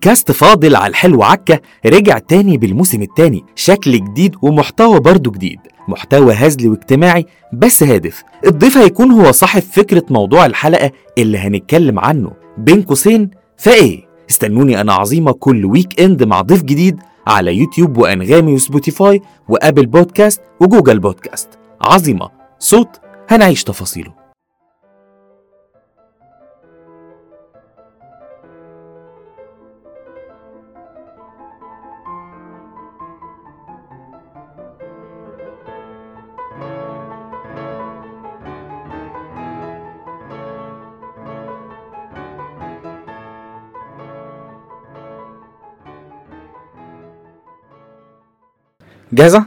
بودكاست فاضل على الحلو عكة رجع تاني بالموسم التاني. شكل جديد ومحتوى برضه جديد. محتوى هزلي واجتماعي بس هادف. الضيف هيكون هو صاحب فكرة موضوع الحلقة اللي هنتكلم عنه. بين قوسين فإيه؟ استنوني أنا عظيمة كل weekend مع ضيف جديد على يوتيوب وأنغامي وسبوتيفاي وأبل بودكاست وجوجل بودكاست. عظيمة. صوت هنعيش تفاصيله. جاهزة؟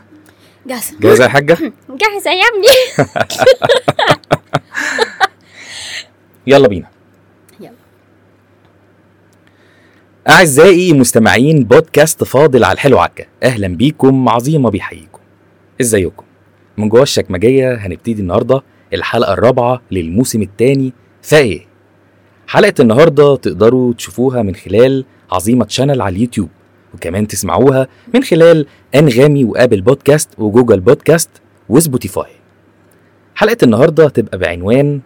جاهزة جاهزة يا حاجة؟ جاهزة يا ابني يلا بينا يلا. أعزائي مستمعين بودكاست فاضل على الحلو عكا أهلا بيكم عظيمة بيحييكم إزيكم؟ من جوا الشكمجية هنبتدي النهاردة الحلقة الرابعة للموسم الثاني فإيه؟ حلقة النهاردة تقدروا تشوفوها من خلال عظيمة channel على اليوتيوب وكمان تسمعوها من خلال أنغامي وآبل بودكاست وجوجل بودكاست وسبوتيفاي. حلقة النهارده هتبقى بعنوان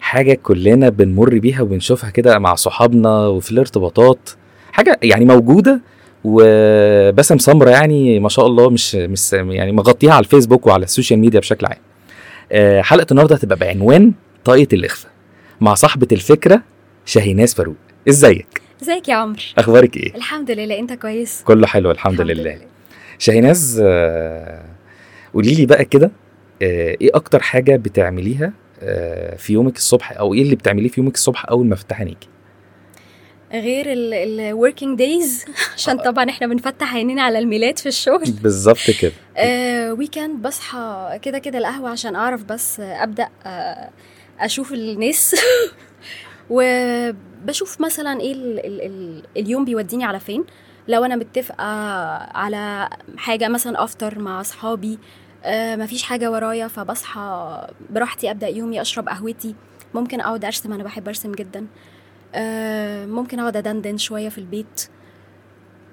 حاجة كلنا بنمر بيها وبنشوفها كده مع صحابنا وفي الارتباطات. حاجة يعني موجودة وباسم سمرة يعني ما شاء الله مش مش يعني مغطيها على الفيسبوك وعلى ال social media بشكل عام. آه، حلقة النهارده هتبقى بعنوان طاقية الإخفاء مع صاحبة الفكرة شاهيناز فاروق. إزيك؟ ازيك يا عمرو؟ أخبارك إيه؟ الحمد لله أنت كويس؟ كله حلو الحمد, لله. شاهيناز آه، قولي لي بقى كده آه، إيه أكتر حاجة بتعمليها آه، في يومك الصبح أو إيه اللي بتعمليه في يومك الصبح أول ما تفتحي عينيكي؟ غير ال working days عشان طبعا إحنا بنفتح عينينا على ال mail ات في الشغل. بالظبط كده. آه weekend بصحى كده كده القهوة عشان أعرف بس أبدأ آه أشوف الناس. وبشوف مثلا إيه ال ال ال اليوم بيوديني على فين؟ لو أنا متفقة على حاجة مثلا أفطر مع أصحابي آه مفيش حاجة ورايا فبصحى براحتي أبدأ يومي أشرب قهوتي. ممكن أقعد أرسم أنا بحب أرسم جدا. آه ممكن أقعد أدندن شوية في البيت.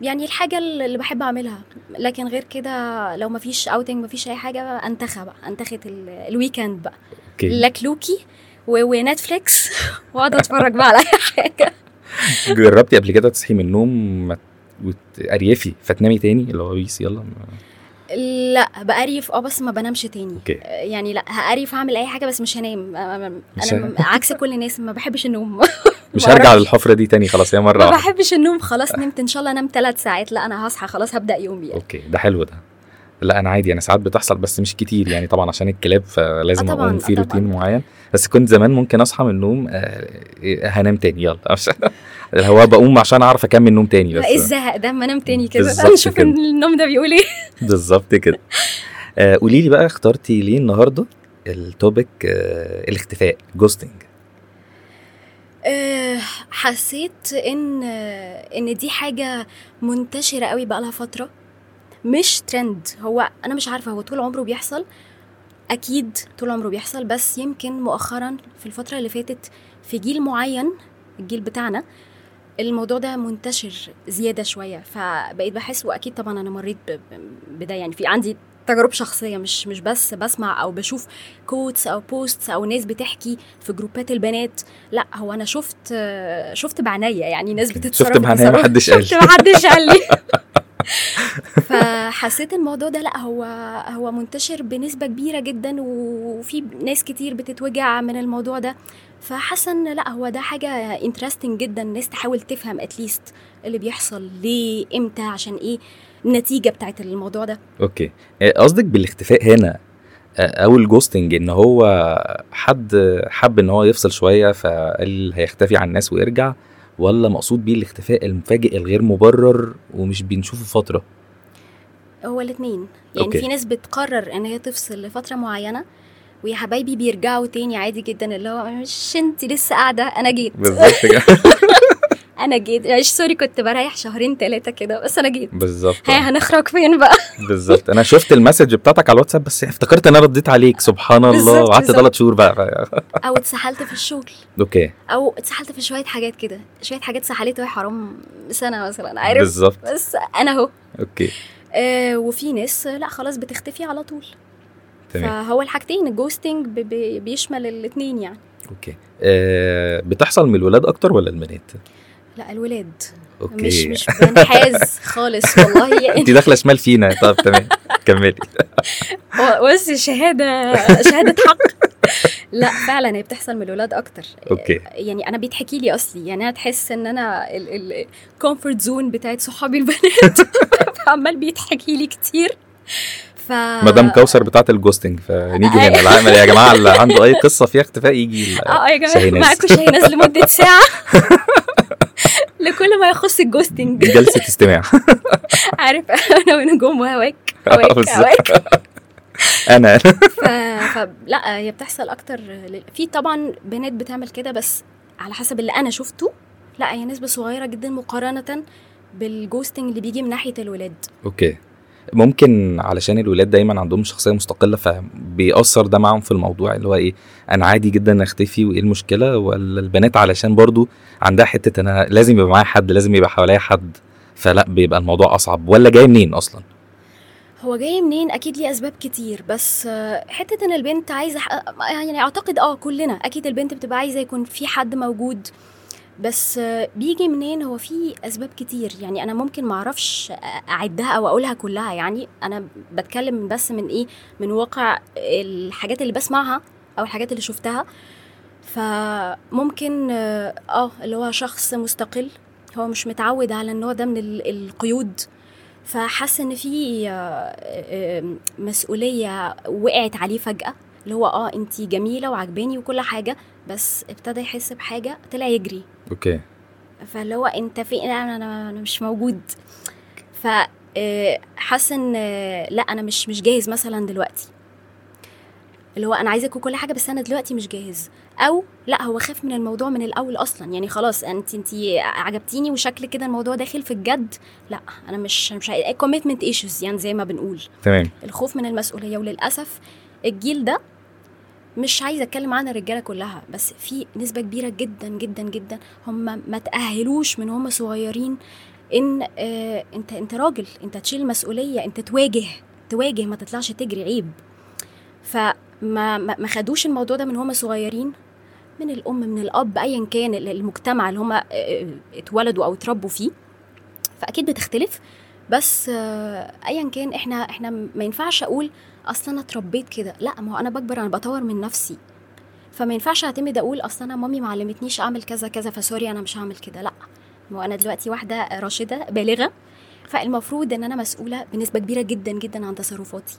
يعني الحاجة اللي بحب أعملها. لكن غير كده لو مفيش outing مفيش أي حاجة أنتخى بقى انتخت ال- ال weekend بقى. أوكي. لكلوكي و- ونتفليكس واقعد اتفرج بقى على أي حاجة. جربتي قبل كده تصحي من النوم وتقرفي فتنامي تاني؟ اللي هو peace يلا لا بقرف آه بس ما بنامش تاني. أوكي. آه، يعني لا هقريف اعمل أي حاجة بس مش هنام. آه، مش أنا ه- عكس كل الناس ما بحبش النوم. مش هرجع. للحفرة دي تاني خلاص هي مرة ما بحبش النوم خلاص نمت. إن شاء الله انام ثلاث ساعات. لا أنا هصحى خلاص هبدأ يومي يعني. أوكي ده حلو ده. لا أنا عادي أنا ساعات بتحصل بس مش كتير يعني طبعا عشان الكلاب فلازم آه أقوم في آه. روتين معين. بس كنت زمان ممكن أصحى من النوم آه، هنام تاني يلا. عشان هو بقوم عشان أعرف أكمل نوم تاني بس. إيه الزهق ده ما انام تاني كده. كده. النوم ده بيقول إيه. بالظبط كده. آه، قولي لي بقى اخترتي ليه النهارده ال topic آه، الاختفاء ghosting آه، حسيت إن آه، إن دي حاجة منتشرة قوي بقى لها فترة. مش ترند هو أنا مش عارفة هو طول عمره بيحصل؟ أكيد طول عمره بيحصل بس يمكن مؤخرا في الفترة اللي فاتت في جيل معين الجيل بتاعنا الموضوع ده منتشر زيادة شوية. فبقيت بحس وأكيد طبعا أنا مريت بده يعني في عندي تجارب شخصية مش مش بس بسمع أو بشوف quotes أو posts أو ناس بتحكي في جروبات البنات. لا هو أنا شفت شفت بعناية يعني ناس بتتصرف شفت بعناية محدش قال. شفت محدش قال لي. فحسيت الموضوع ده لأ هو هو منتشر بنسبة كبيرة جدا وفي ناس كتير بتتوجع من الموضوع ده. فحاسة إن لأ هو ده حاجة interesting جدا الناس تحاول تفهم at least اللي بيحصل ليه إمتى عشان إيه النتيجة بتاعت الموضوع ده. okay. آه، قصدك بالاختفاء هنا آه، أو ال ghosting إن هو حد حب إن هو يفصل شوية فقال هيختفي عن الناس ويرجع؟ ولا مقصود بيه الاختفاء المفاجئ الغير مبرر ومش بنشوفه فترة؟ هو الاثنين يعني okay. في ناس بتقرر إن هي تفصل لفترة معينة ويا حبايبي بيرجعوا تاني عادي جدا اللي هو مش انت لسه قاعدة أنا جيت. بالظبط أنا جيت معلش sorry كنت بريح شهرين ثلاثة كده بس أنا جيت. بالظبط. ها هنخرج فين بقى؟ بالظبط. أنا شفت ال message بتاعتك على الواتساب بس افتكرت إن أنا رديت عليك. سبحان الله. وقعدت. ثلاث شهور بقى. أو اتسحلت في الشغل. okay. أو اتسحلت في شوية حاجات كده. شوية حاجات سحلت وهي حرام سنة مثلا عارف؟ بالظبط. بس أنا أهو. okay. آه وفي ناس لا خلاص بتختفي على طول. تمام. فهو الحاجتين ال ghosting بيشمل الاثنين يعني. okay. آه بتحصل من الولاد أكتر ولا البنات لا الولاد. okay. مش مش بنحاز خالص والله. انت داخلة شمال فينا طب تمام. كملي. بس شهادة شهادة حق. لا فعلا هي بتحصل من الولاد أكتر. okay. يعني أنا بيتحكي لي أصلي. يعني أنا تحس إن أنا ال comfort zone بتاعت صحابي البنات. عمال بيتحكي لي كتير. ف مدام كوثر بتاعت ال ghosting فنيجي هنا العمل. يا جماعة اللي عنده أي قصة فيها اختفاء يجي ال- آه يا جماعة. معاكم شاهيناز لمدة ساعة. لكل ما يخص ال ghosting. جلسة استماع. عارف أنا ونجوم وهواك هواك. هواك أنا. ف... فلا هي بتحصل أكتر في طبعا بنات بتعمل كده بس على حسب اللي أنا شفته لا هي نسبة صغيرة جدا مقارنة بال ghosting اللي بيجي من ناحية الولاد. okay. ممكن علشان الولاد دايما عندهم شخصية مستقلة فبيأثر ده معاهم في الموضوع اللي هو إيه أنا عادي جدا أختفي وإيه المشكلة؟ ولا البنات علشان برضو عندها حتة أنا لازم يبقى معايا حد لازم يبقى حواليا حد فلا بيبقى الموضوع أصعب. ولا جاي منين أصلا؟ هو جاي منين؟ أكيد ليه أسباب كتير بس حتة إن البنت عايزة يعني أعتقد آه كلنا أكيد البنت بتبقى عايزة يكون في حد موجود. بس بيجي منين؟ هو في أسباب كتير. يعني أنا ممكن ما أعرفش أعدها أو أقولها كلها. يعني أنا بتكلم بس من إيه؟ من واقع الحاجات اللي بسمعها أو الحاجات اللي شفتها. فممكن آه اللي هو شخص مستقل. هو مش متعود على النوع ده من ال- القيود. فحس إن في آه، آه، مسؤولية وقعت عليه فجأة. اللي هو آه انتي جميلة وعجباني وكل حاجة. بس ابتدى يحس بحاجة طلع يجري. أوكي. فاللي هو أنت فين أنا أنا أنا مش موجود. ف آه، حاسة إن لا أنا مش مش جاهز مثلا دلوقتي. اللي هو أنا عايزك وكل حاجة بس أنا دلوقتي مش جاهز. أو لا هو خاف من الموضوع من الأول أصلا. يعني خلاص أنت أنت عجبتيني وشكل كده الموضوع داخل في الجد. لا أنا مش مش commitment issues يعني زي ما بنقول. تمام. الخوف من المسؤولية. وللأسف الجيل ده مش عايزة أتكلم عن الرجالة كلها بس في نسبة كبيرة جدا جدا جدا هم ما تأهلوش من هم صغيرين إن آه أنت أنت راجل أنت تشيل المسؤوليه أنت تواجه تواجه ما تطلعش تجري عيب. فما ما خدوش الموضوع ده من هم صغيرين من الأم من الأب ايا كان المجتمع اللي هم آه، اتولدوا أو اتربوا فيه. فأكيد بتختلف بس آه، ايا كان إحنا إحنا ما ينفعش أقول أصل أنا اتربيت كده. لا ما هو أنا بكبر أنا بطور من نفسي. فما ينفعش اعتمد أقول أصل أنا mommy ما علمتنيش أعمل كذا كذا ف sorry أنا مش هعمل كده. لا ما أنا دلوقتي واحدة راشدة بالغة. فالمفروض إن أنا مسؤولة بنسبة كبيرة جدا جدا عن تصرفاتي.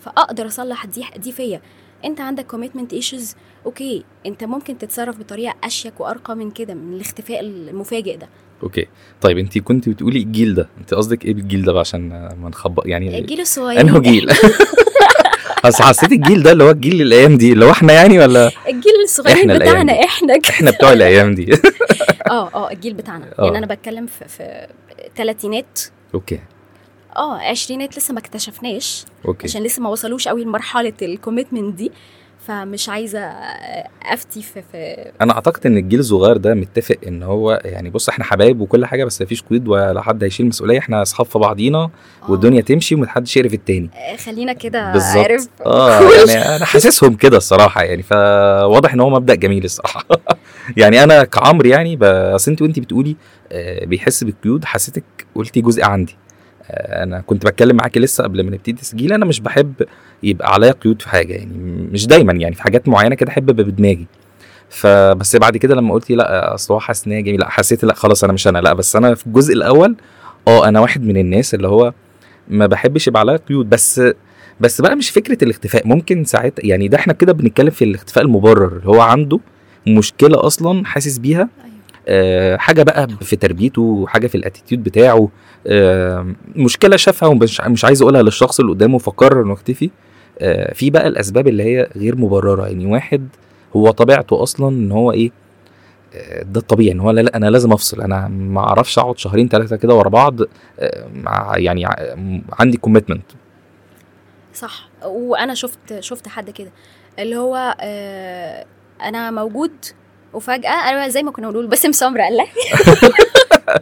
فأقدر أصلح دي دي فيا. أنت عندك commitment issues okay أنت ممكن تتصرف بطريقة أشيك وأرقى من كده من الاختفاء المفاجئ ده. okay. طيب أنت كنت بتقولي الجيل ده. أنت قصدك إيه بالجيل ده بقى عشان ما نخبط يعني الجيل الصغير. أنه جيل. اصل حسيت الجيل ده اللي هو الجيل الأيام دي اللي هو إحنا يعني ولا؟ الجيل الصغير إحنا بتاعنا. إحنا كده. إحنا بتوع الأيام دي. آه آه الجيل بتاعنا. آه. يعني أنا بتكلم في في تلاتينات. okay. آه عشرينات لسه ما اكتشفناش. okay. عشان لسه ما وصلوش قوي لمرحلة ال commitment دي. فمش عايزة أفتي في, في أنا أعتقد إن الجيل الصغير ده متفق إن هو يعني بص إحنا حبايب وكل حاجة بس مفيش قيود ولا حد هيشيل مسؤولية. إحنا أصحاب في بعضينا آه. والدنيا تمشي ومحدش يعرف التاني. آه، خلينا كده بالظبط. عارف. آه. يعني أنا حاسسهم كده الصراحة يعني فواضح إن هو مبدأ جميل الصراحة. يعني أنا كعمر يعني بس أنت وأنت بتقولي آه، بيحس بالقيود حسيتك قلتي جزء عندي. أنا كنت بتكلم معاكي لسه قبل ما نبتدي تسجيل أنا مش بحب يبقى عليا قيود في حاجة يعني مش دايما يعني في حاجات معينة كده أحب أبقى بدماغي فبس بعد كده لما قلتي لأ أصل هو حاسس إن هي لا حسيت لأ خلاص أنا مش أنا لأ بس أنا في الجزء الأول آه أنا واحد من الناس اللي هو ما بحبش يبقى عليا قيود بس بس بقى مش فكرة الاختفاء ممكن ساعات يعني ده إحنا كده بنتكلم في الاختفاء المبرر اللي هو عنده مشكلة أصلا حاسس بيها أيوة. آه حاجة بقى في تربيته حاجة في الاتيتيود بتاعه آه مشكلة شافها ومش مش عايز أقولها للشخص اللي قدامه فقرر إنه يختفي. آه في بقى الأسباب اللي هي غير مبررة. يعني واحد هو طبيعته أصلا إن هو إيه ده الطبيعي إن هو لا لا أنا لازم أفصل أنا ما أعرفش أقعد شهرين ثلاثة كده ورا بعض يعني عندي كوميتمنت صح. وأنا شفت شفت حد كده. اللي هو أنا موجود وفجأة أنا زي ما كنا بنقول باسم سمرة قال لك.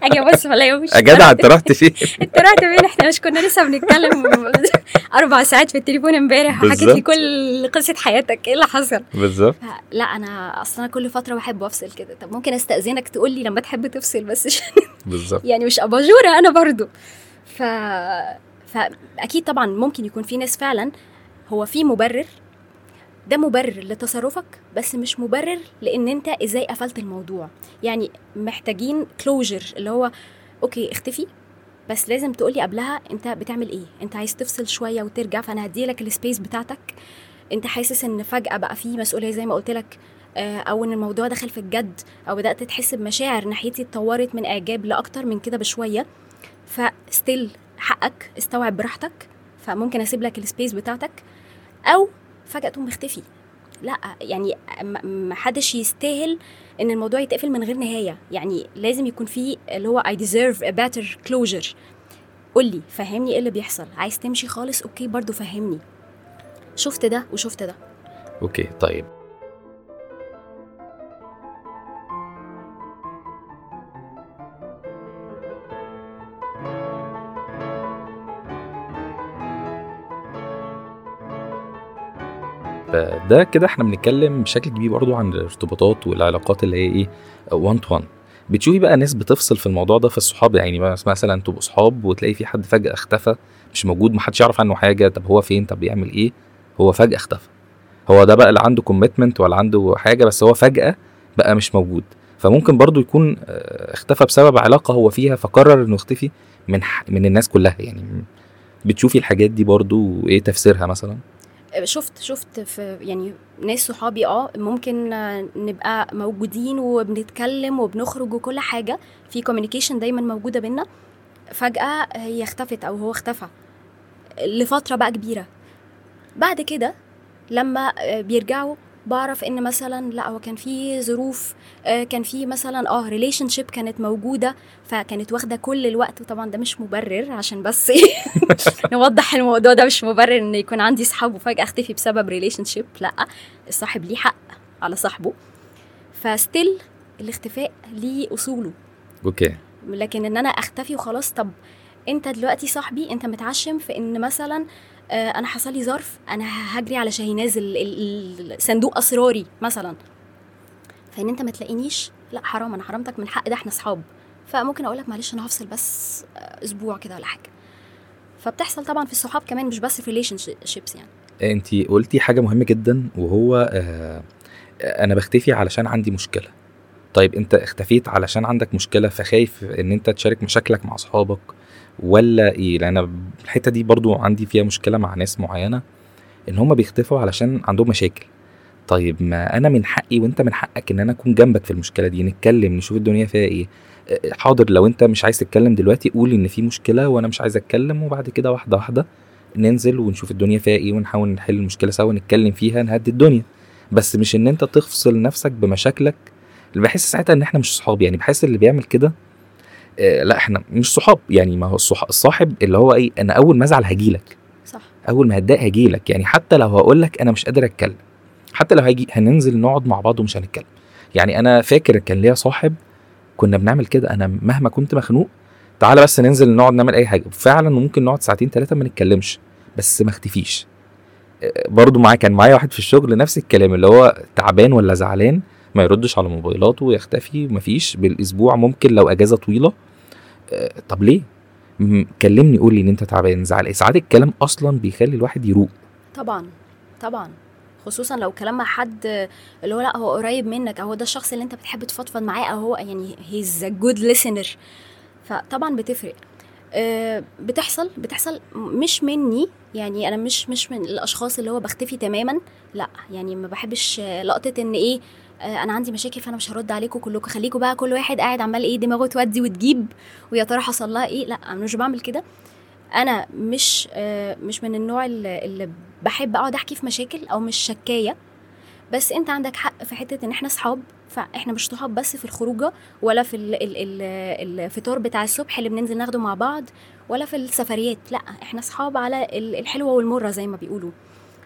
أجي ابص الاقيه مش يا جدع انت رحت فين؟ انت رحت فين؟ إحنا مش كنا لسه بنتكلم أربع ساعات في التليفون امبارح وحكيت لي. كل قصة حياتك. إيه اللي حصل؟ بالظبط. لا أنا أصلا كل فترة بحب أفصل كده. طب ممكن أستأذنك تقول لي لما تحب تفصل بس بالظبط. يعني مش أباجورة أنا برضو. ف فاكيد طبعا ممكن يكون في ناس فعلا هو في مبرر ده مبرر لتصرفك بس مش مبرر لإن أنت إزاي قفلت الموضوع. يعني محتاجين closure اللي هو okay اختفي بس لازم تقولي قبلها أنت بتعمل إيه؟ أنت عايز تفصل شوية وترجع فأنا هديلك ال space بتاعتك. أنت حاسس إن فجأة بقى في مسؤولية زي ما قلت لك آه، أو إن الموضوع دخل في الجد أو بدأت تحس بمشاعر ناحيتي اتطورت من إعجاب لأكتر من كده بشوية. فستيل حقك استوعب براحتك فممكن أسيب لك السبيس بتاعتك. أو فجأة تقوم مختفي لا يعني ما حدش يستاهل إن الموضوع يتقفل من غير نهاية. يعني لازم يكون في اللي هو I deserve a better closure. قولي فهمني إيه اللي بيحصل. عايز تمشي خالص؟ okay برضو فهمني. شفت ده وشفت ده. okay طيب. فده كده إحنا بنتكلم بشكل كبير برضو عن الارتباطات والعلاقات اللي هي إيه 1 to 1 بتشوفي بقى ناس بتفصل في الموضوع ده في الصحاب يعني مثلا تبقوا صحاب وتلاقي في حد فجأة اختفى مش موجود محدش يعرف عنه حاجة طب هو فين؟ طب بيعمل إيه؟ هو فجأة اختفى. هو ده بقى اللي عنده كوميتمنت ولا عنده حاجة بس هو فجأة بقى مش موجود. فممكن برضو يكون آه، اختفى بسبب علاقة هو فيها فقرر انه يختفي من من الناس كلها. يعني بتشوفي الحاجات دي برضو وإيه تفسيرها مثلا؟ شفت شفت في يعني ناس صحابي آه ممكن نبقى موجودين وبنتكلم وبنخرج وكل حاجة. في communication دايما موجودة بينا. فجأة هي اختفت أو هو اختفى لفترة بقى كبيرة. بعد كده لما بيرجعوا بعرف إن مثلا لا هو كان في ظروف آه، كان في مثلا آه relationship كانت موجودة فكانت واخدة كل الوقت. وطبعا ده مش مبرر عشان بس نوضح الموضوع ده مش مبرر إن يكون عندي صحاب وفجأة أختفي بسبب relationship لا الصاحب ليه حق على صاحبه. ف still الاختفاء ليه أصوله. okay. لكن إن أنا أختفي وخلاص طب أنت دلوقتي صاحبي أنت متعشم في إن مثلا آه، أنا حصل لي ظرف أنا هجري على شاهيناز صندوق أسراري مثلا. فإن أنت ما تلاقينيش لأ حرام أنا حرمتك من حق ده إحنا أصحاب. فممكن أقول لك معلش أنا هفصل بس آه، أسبوع كده ولا حاجة. فبتحصل طبعا في الصحاب كمان مش بس في relation شيبس يعني أنت قلتي حاجة مهمة جدا وهو آه أنا بختفي علشان عندي مشكلة. طيب أنت اختفيت علشان عندك مشكلة فخايف إن أنت تشارك مشاكلك مع أصحابك؟ ولا إيه؟ لأن الحتة دي برضو عندي فيها مشكلة مع ناس معينة إن هم بيختفوا علشان عندهم مشاكل. طيب ما أنا من حقي وأنت من حقك إن أنا أكون جنبك في المشكلة دي نتكلم نشوف الدنيا فيها إيه. حاضر لو أنت مش عايز تتكلم دلوقتي قول إن في مشكلة وأنا مش عايز أتكلم وبعد كده واحدة واحدة ننزل ونشوف الدنيا فيها إيه ونحاول نحل المشكلة سوا نتكلم فيها نهدي الدنيا. بس مش إن أنت تفصل نفسك بمشاكلك. بحس ساعتها إن إحنا مش صحاب يعني بحس اللي بيعمل كده آه لا إحنا مش صحاب. يعني ما هو. الصاحب اللي هو إيه أنا أول ما أزعل هجيلك صح. أول ما هتضايق هجيلك يعني حتى لو هقول لك أنا مش قادر أتكلم حتى لو هيجي هننزل نقعد مع بعض ومش هنتكلم. يعني أنا فاكر كان ليا صاحب كنا بنعمل كده. أنا مهما كنت مخنوق تعالى بس ننزل نقعد نعمل أي حاجة. فعلا ممكن نقعد ساعتين ثلاثة ما نتكلمش بس ما اختفيش. آه، برضو معايا كان معايا واحد في الشغل نفس الكلام اللي هو تعبان ولا زعلان ما يردش على موبايلاته ويختفي ومفيش بالأسبوع ممكن لو أجازة طويلة طب ليه؟ كلمني قول لي إن أنت تعبان زعلان. ساعات الكلام أصلا بيخلي الواحد يروق. طبعا طبعا. خصوصا لو كلام مع حد اللي هو لأ هو قريب منك أو هو ده الشخص اللي أنت بتحب تفضفض معاه أو هو يعني هيز ا جود listener. فطبعا بتفرق. آه، بتحصل بتحصل مش مني يعني أنا مش مش من الأشخاص اللي هو بختفي تماما لأ يعني ما بحبش لقطة إن إيه أنا عندي مشاكل فأنا مش هرد عليكم كلكم. خليكم بقى كل واحد قاعد عمال إيه دماغه تودي وتجيب ويا ترى حصل لها إيه. لا أنا مش بعمل كده. أنا مش آه، مش من النوع اللي, بحب أقعد أحكي في مشاكل أو مش شكاية. بس أنت عندك حق في حتة إن إحنا اصحاب فإحنا مش صحاب بس في الخروجة ولا في ال ال ال الفطار بتاع الصبح اللي بننزل ناخده مع بعض ولا في السفريات. لا إحنا صحاب على ال- الحلوة والمرة زي ما بيقولوا.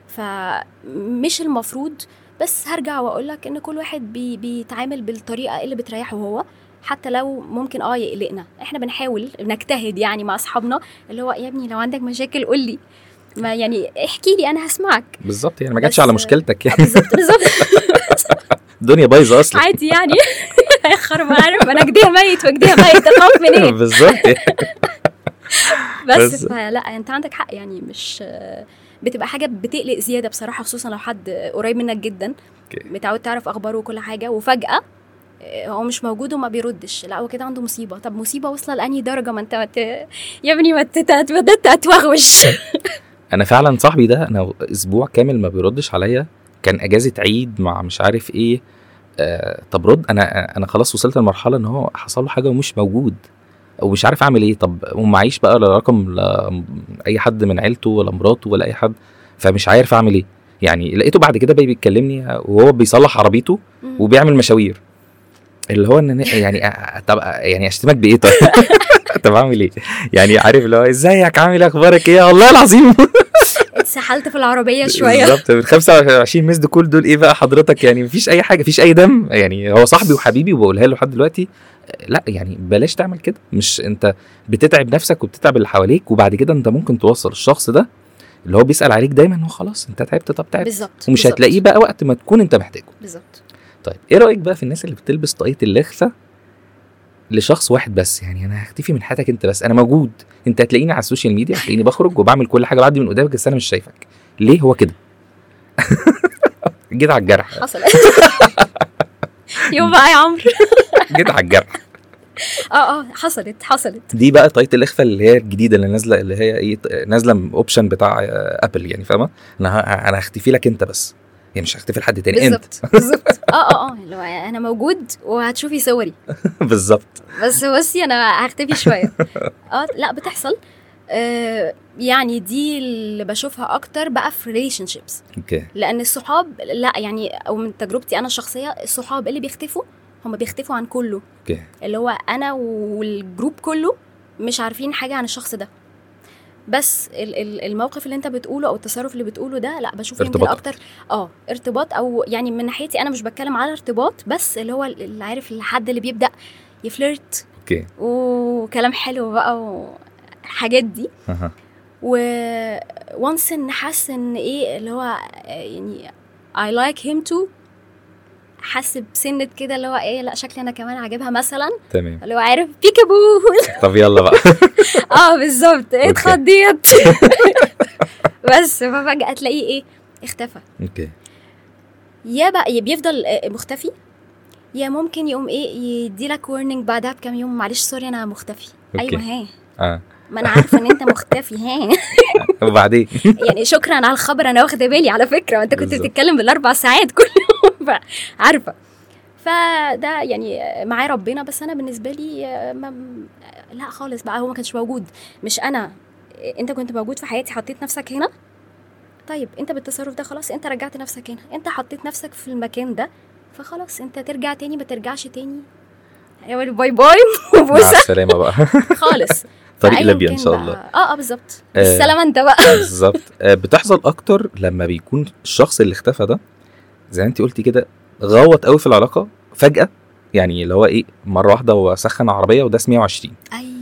فمش المفروض بس هرجع واقول لك إن كل واحد بي بيتعامل بالطريقة اللي بتريحه هو حتى لو ممكن آه يقلقنا. إحنا بنحاول نجتهد يعني مع أصحابنا اللي هو يا ابني لو عندك مشاكل قول لي. ما يعني احكي لي أنا هسمعك. بالظبط يعني ما جاتش على مشكلتك يعني. بالظبط بالظبط. الدنيا بايظة أصلا. عادي يعني. يا خرب عارف أنا جديه ميت وجديه ميت أخاف من إيه؟ بالظبط. بس بس- فلا أنت عندك حق يعني مش بتبقى حاجة بتقلق زيادة بصراحة خصوصا لو حد قريب منك جدا. متعود تعرف أخباره وكل حاجة وفجأة آه، هو مش موجود وما بيردش. لا هو كده عنده مصيبة. طب مصيبة واصلة لأنهي درجة؟ ما أنت ما ت... يا ابني ما بدات اتوغوش أنا فعلا صاحبي ده أنا أسبوع كامل ما بيردش عليا. كان أجازة عيد مع مش عارف إيه. آه طب رد أنا أنا خلاص وصلت لمرحلة إن هو حصل له حاجة ومش موجود. ومش عارف أعمل إيه. طب ومعيش بقى لا رقم لا أي حد من عيلته ولا مراته ولا أي حد. فمش عارف أعمل إيه. يعني لقيته بعد كده بقى بيكلمني وهو بيصلح عربيته وبيعمل مشاوير. اللي هو إن يعني طب يعني أشتمك بإيه طيب؟ طب أعمل إيه؟ يعني عارف اللي هو إزيك؟ عامل؟ أخبارك إيه؟ والله العظيم. اتسحلت في العربية شوية. بالظبط. ال 25 ميس كول دول إيه بقى حضرتك؟ يعني مفيش أي حاجة مفيش أي دم. يعني هو صاحبي وحبيبي وبقولها له لحد دلوقتي. لا يعني بلاش تعمل كده. مش انت بتتعب نفسك وبتتعب اللي حواليك وبعد كده انت ممكن توصل الشخص ده اللي هو بيسأل عليك دايما انه خلاص انت تعبت طب تعبت. بالظبط ومش بالظبط، هتلاقيه بقى وقت ما تكون انت محتاجه. بالظبط. طيب إيه رأيك بقى في الناس اللي بتلبس طاقية الإخفا لشخص واحد بس؟ يعني أنا هختفي من حياتك أنت بس أنا موجود. أنت هتلاقيني على السوشيال ميديا هتلاقيني بخرج وبعمل كل حاجة بعدي من قدامك بس أنا مش شايفك. ليه هو كده؟ جيت على الجرح. حصل يوم بقى يا عمرو. جيت على الجرح. آه آه حصلت حصلت. دي بقى طاقيه الإخفاء اللي هي الجديدة اللي نازلة اللي هي إيه نازلة option بتاع آه، Apple يعني فاهمة؟ أنا أنا هختفي لك أنت بس. يعني مش هختفي لحد تاني أنت. بالظبط آه آه آه اللي هو أنا موجود وهتشوفي صوري. بالظبط. بس بصي أنا هختفي شوية. آه لا بتحصل. آه يعني دي اللي بشوفها أكتر بقى في relationships okay. لأن الصحاب لا يعني أو من تجربتي أنا الشخصية الصحاب اللي بيختفوا هم بيختفوا عن كله. okay. اللي هو أنا وال group كله مش عارفين حاجة عن الشخص ده. بس ال- ال- الموقف اللي أنت بتقوله أو التصرف اللي بتقوله ده لا بشوف يمكن أكتر آه ارتباط أو يعني من ناحيتي أنا مش بتكلم على ارتباط بس اللي هو اللي عارف الحد اللي بيبدأ ي flirt. okay. وكلام حلو بقى والحاجات دي. و once إن حاسس إن إيه اللي هو يعني I like him too حاسس بسنة كده اللي هو إيه لأ شكلي أنا كمان عاجبها مثلا. تمام. اللي هو عارف peekaboo طب يلا بقى. آه بالظبط. اتخضيت. بس ففجأة تلاقيه إيه اختفى. okay. يا بقى بيفضل آه، مختفي يا ممكن يقوم إيه يديلك warning بعدها بكام يوم معلش sorry أنا مختفي. أوكي. أيوه ها. آه. ما أنا عارفة ان انت مختفي. ها وبعدين؟ يعني شكرا على الخبر أنا واخدة بالي على فكرة. وانت كنت. بتتكلم بالأربع ساعات كل يوم عارفة. فده يعني معاه ربنا بس أنا بالنسبة لي آه، ما لا خالص بقى هو ما كانش موجود. مش أنا. انت كنت موجود في حياتي حطيت نفسك هنا؟ طيب انت بالتصرف ده خلاص انت رجعت نفسك هنا. انت حطيت نفسك في المكان ده فخلاص انت ترجع تاني ما ترجعش تاني. باي باي. مع وبوسة. السلامة بقى. خالص. طريق ليبيا إن شاء الله. آه آه بالظبط. آه. انت بقى. بالظبط. آه، بتحصل أكتر لما بيكون الشخص اللي اختفى ده زي ما انت قلتي كده غوط قوي في العلاقة فجأة يعني اللي هو إيه مرة واحدة هو سخن عربيه وداس 120 أيوه.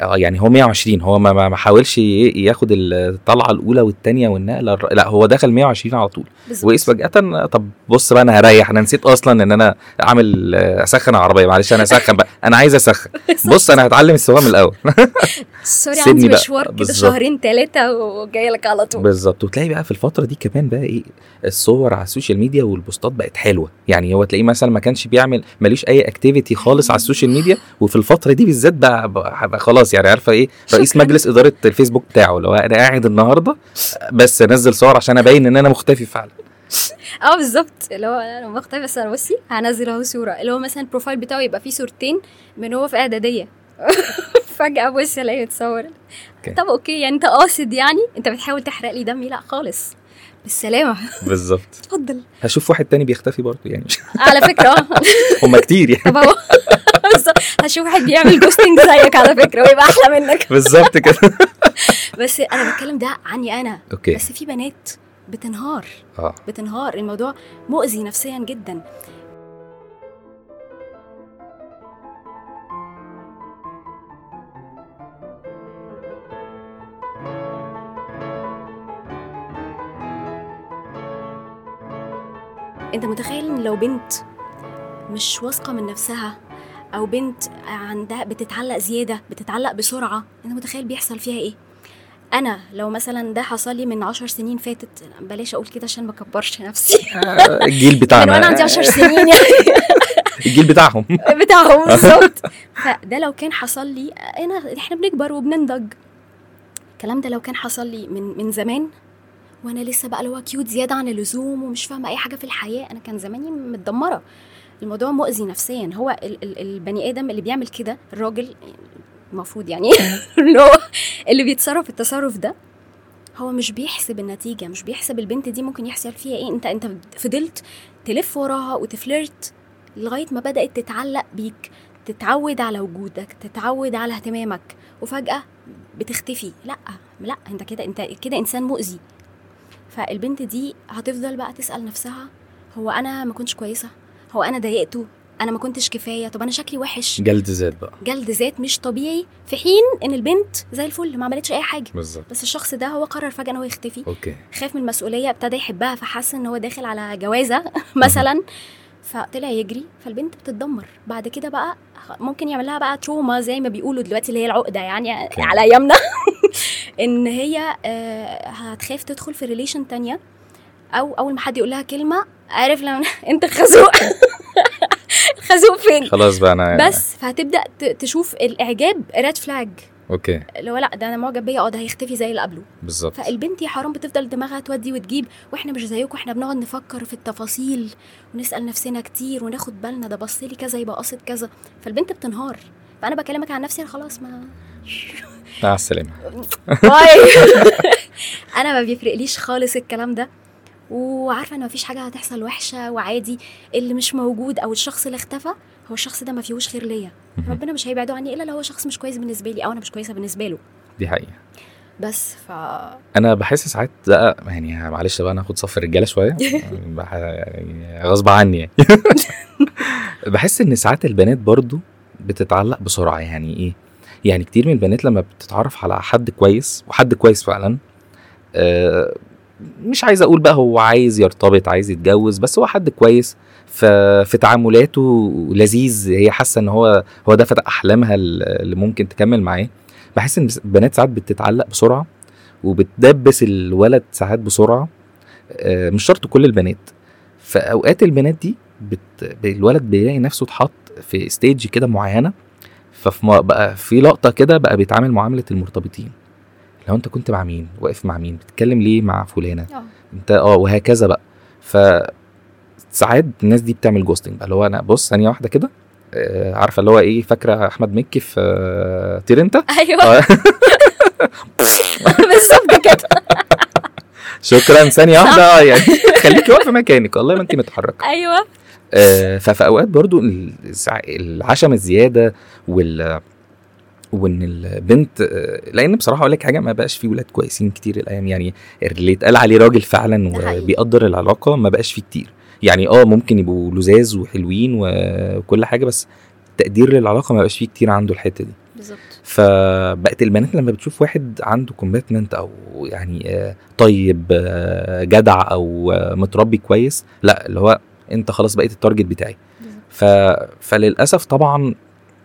آه يعني هو 120 هو ما ما حاولش ياخد الطلعة الأولى والثانيه والنقلة لا هو دخل 120 على طول. وقيس فجأة طب بص بقى أنا هريح أنا نسيت أصلا إن أنا أعمل آه، أسخن عربية معلش أنا أسخن بقى أنا عايز أسخن. بص أنا هتعلم السواقة من الأول. سوري عندي. مشوار كده. شهرين ثلاثة وجايه لك على طول. بالظبط. وتلاقي بقى في الفترة دي كمان بقى إيه الصور على السوشيال ميديا والبوستات بقت حلوة. يعني هو تلاقيه مثلا ما كانش بيعمل ماليش أي activity خالص على السوشيال ميديا وفي الفترة دي بالذات بقى, بقى, بقى خلاص يعني عارفة إيه؟ رئيس شكراً. مجلس إدارة الفيسبوك بتاعه. لو أنا قاعد النهارده بس أنزل صور عشان أبين إن أنا مختفي فعلا. آه بالظبط. اللي هو أنا مختفي بس أنا بصي هنزل أهو صورة. اللي هو مثلا ال profile بتاعه يبقى فيه صورتين من هو في إعدادية. فجأة بصي ألاقيه متصور. طب okay يعني أنت قاصد يعني؟ أنت بتحاول تحرق لي دمي؟ لا خالص. بالسلامة. بالظبط. اتفضل. هشوف واحد تاني بيختفي برضه يعني. على فكرة. آه. هم كتير يعني. طب. هشوف واحد بيعمل ghosting زيك على فكرة ويبقى أحلى منك. بالظبط كده. بس أنا بتكلم ده عني أنا. okay. بس في بنات بتنهار. آه. بتنهار. الموضوع مؤذي نفسيا جدا. أنت متخيل إن لو بنت مش واثقة من نفسها أو بنت عندها بتتعلق زيادة بتتعلق بسرعة أنت متخيل بيحصل فيها إيه؟ أنا لو مثلا ده حصل لي من عشر سنين فاتت بلاش أقول كده عشان ما أكبرش نفسي. الجيل بتاعنا. وأنا عندي 10 سنين يعني. الجيل بتاعهم. بتاعهم بالظبط. فده لو كان حصل لي أنا إحنا بنكبر وبننضج. الكلام ده لو كان حصل لي من من زمان وأنا لسه بقى اللي هو كيوت زيادة عن اللزوم ومش فاهمة أي حاجة في الحياة أنا كان زماني متدمرة. الموضوع مؤذي نفسيا. هو ال- ال- البني آدم اللي بيعمل كده الراجل المفروض يعني اللي هو اللي بيتصرف التصرف ده هو مش بيحسب النتيجة مش بيحسب البنت دي ممكن يحصل فيها إيه. انت انت فضلت تلف وراها وتفلرت لغاية ما بدأت تتعلق بيك تتعود على وجودك تتعود على اهتمامك وفجأة بتختفي. لأ لأ انت كده انت كده إنسان مؤذي. فالبنت دي هتفضل بقى تسأل نفسها هو أنا ما كنتش كويسة؟ هو أنا ضايقته؟ أنا ما كنتش كفاية؟ طب أنا شكلي وحش؟ جلد ذات بقى. جلد ذات مش طبيعي في حين إن البنت زي الفل ما عملتش أي حاجة. بالظبط. بس الشخص ده هو قرر فجأة إن هو يختفي. أوكي. خاف من المسؤولية ابتدى يحبها فحس إن هو داخل على جوازة مثلا. فطلع يجري فالبنت بتتدمر. بعد كده بقى ممكن يعمل لها بقى trauma زي ما بيقولوا دلوقتي اللي هي العقدة يعني okay. على أيامنا. إن هي آه، هتخاف تدخل في relation تانية. أو أول ما حد يقول لها كلمة عارف لما انت خازوق. خازوق فين؟ خلاص بقى أنا بس فهتبدأ تشوف الإعجاب red flag okay. اللي هو لا ده أنا معجب بيا آه ده هيختفي زي اللي قبله. بالظبط. فالبنت يا حرام بتفضل دماغها تودي وتجيب وإحنا مش زيكم إحنا بنقعد نفكر في التفاصيل ونسأل نفسنا كتير وناخد بالنا ده بص لي كذا يبقى قصد كذا. فالبنت بتنهار. فأنا بكلمك عن نفسي خلاص ما مع السلامة. باي. أنا ما بيفرقليش خالص الكلام ده. وعارفة إن مفيش حاجة هتحصل وحشة وعادي اللي مش موجود أو الشخص اللي اختفى هو الشخص ده ما فيهوش خير ليا. ربنا مش هيبعده عني إلا لو هو شخص مش كويس بالنسبة لي أو أنا مش كويسة بالنسبة له. دي حقيقة. بس ف أنا بحس ساعات بقى يعني معلش بقى ناخد صف الرجالة شوية. بح- يعني غصب عني يعني. بحس إن ساعات البنات برضو بتتعلق بسرعة يعني إيه؟ يعني كتير من البنات لما بتتعرف على حد كويس وحد كويس فعلا آه، مش عايز أقول بقى هو عايز يرتبط عايز يتجوز بس هو حد كويس. ففي تعاملاته لذيذ. هي حاسة إن هو هو ده فتى أحلامها اللي ممكن تكمل معاه. بحس إن البنات ساعات بتتعلق بسرعة وبتدبس الولد ساعات بسرعة. آه، مش شرط كل البنات. فأوقات البنات دي. الولد بيلاقي نفسه اتحط في stage كده معينة. ففي بقى في لقطة كده بقى بيتعامل معاملة المرتبطين. لو انت كنت مع مين؟ واقف مع مين؟ بتتكلم ليه مع فلانة؟ آه. انت آه وهكذا بقى. ف ساعات الناس دي بتعمل ghosting بقى اللي هو أنا بص ثانية واحدة كده آه، عارفة اللي هو إيه فاكرة أحمد مكي في آه، طير انت أيوه. آه، بالظبط كده. شكرا. ثانية واحدة. آه، يعني خليكي واقفة مكانك والله ما انت متحركة. أيوه. آه، ففي اوقات برضو العشم الزيادة وال وإن البنت لأن بصراحة أقول لك حاجة ما بقاش في ولاد كويسين كتير الأيام يعني اللي اتقال عليه راجل فعلا. وبيقدر العلاقة ما بقاش فيه كتير يعني آه ممكن يبقوا لزاز وحلوين وكل حاجة بس تقدير للعلاقة ما بقاش فيه كتير عنده الحتة دي بالظبط فبقت البنات لما بتشوف واحد عنده commitment أو يعني آه، طيب آه، جدع أو آه، متربي كويس لا اللي هو أنت خلاص بقيت ال target بتاعي. ف... فللأسف طبعا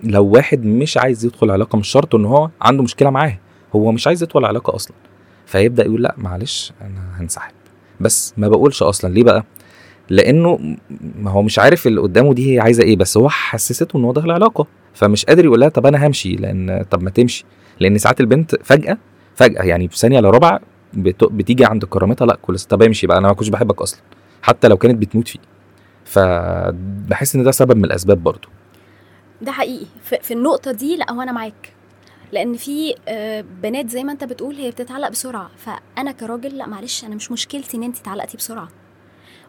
لو واحد مش عايز يدخل علاقة مش شرط إن هو عنده مشكلة معاه هو مش عايز يدخل علاقة أصلا. فيبدأ يقول لأ معلش أنا هنسحب. بس ما بقولش أصلا. ليه بقى؟ لأنه ما هو مش عارف اللي قدامه دي هي عايزة إيه بس هو حسسته إن هو داخل علاقة. فمش قادر يقول لها طب أنا همشي لأن طب ما تمشي. لأن ساعات البنت فجأة فجأة يعني في ثانية إلا. بتيجي عند كرامتها لأ كل طب امشي بقى أنا ما كنتش بحبك أصلا. حتى لو كانت بتموت فيه. فبحس إن ده سبب من الأسباب برضو ده حقيقي. في, النقطة دي لا هو أنا معاك. لأن في آه، بنات زي ما أنت بتقول هي بتتعلق بسرعة. فأنا كراجل لا معلش أنا مش مشكلتي إن انت اتعلقتي بسرعة.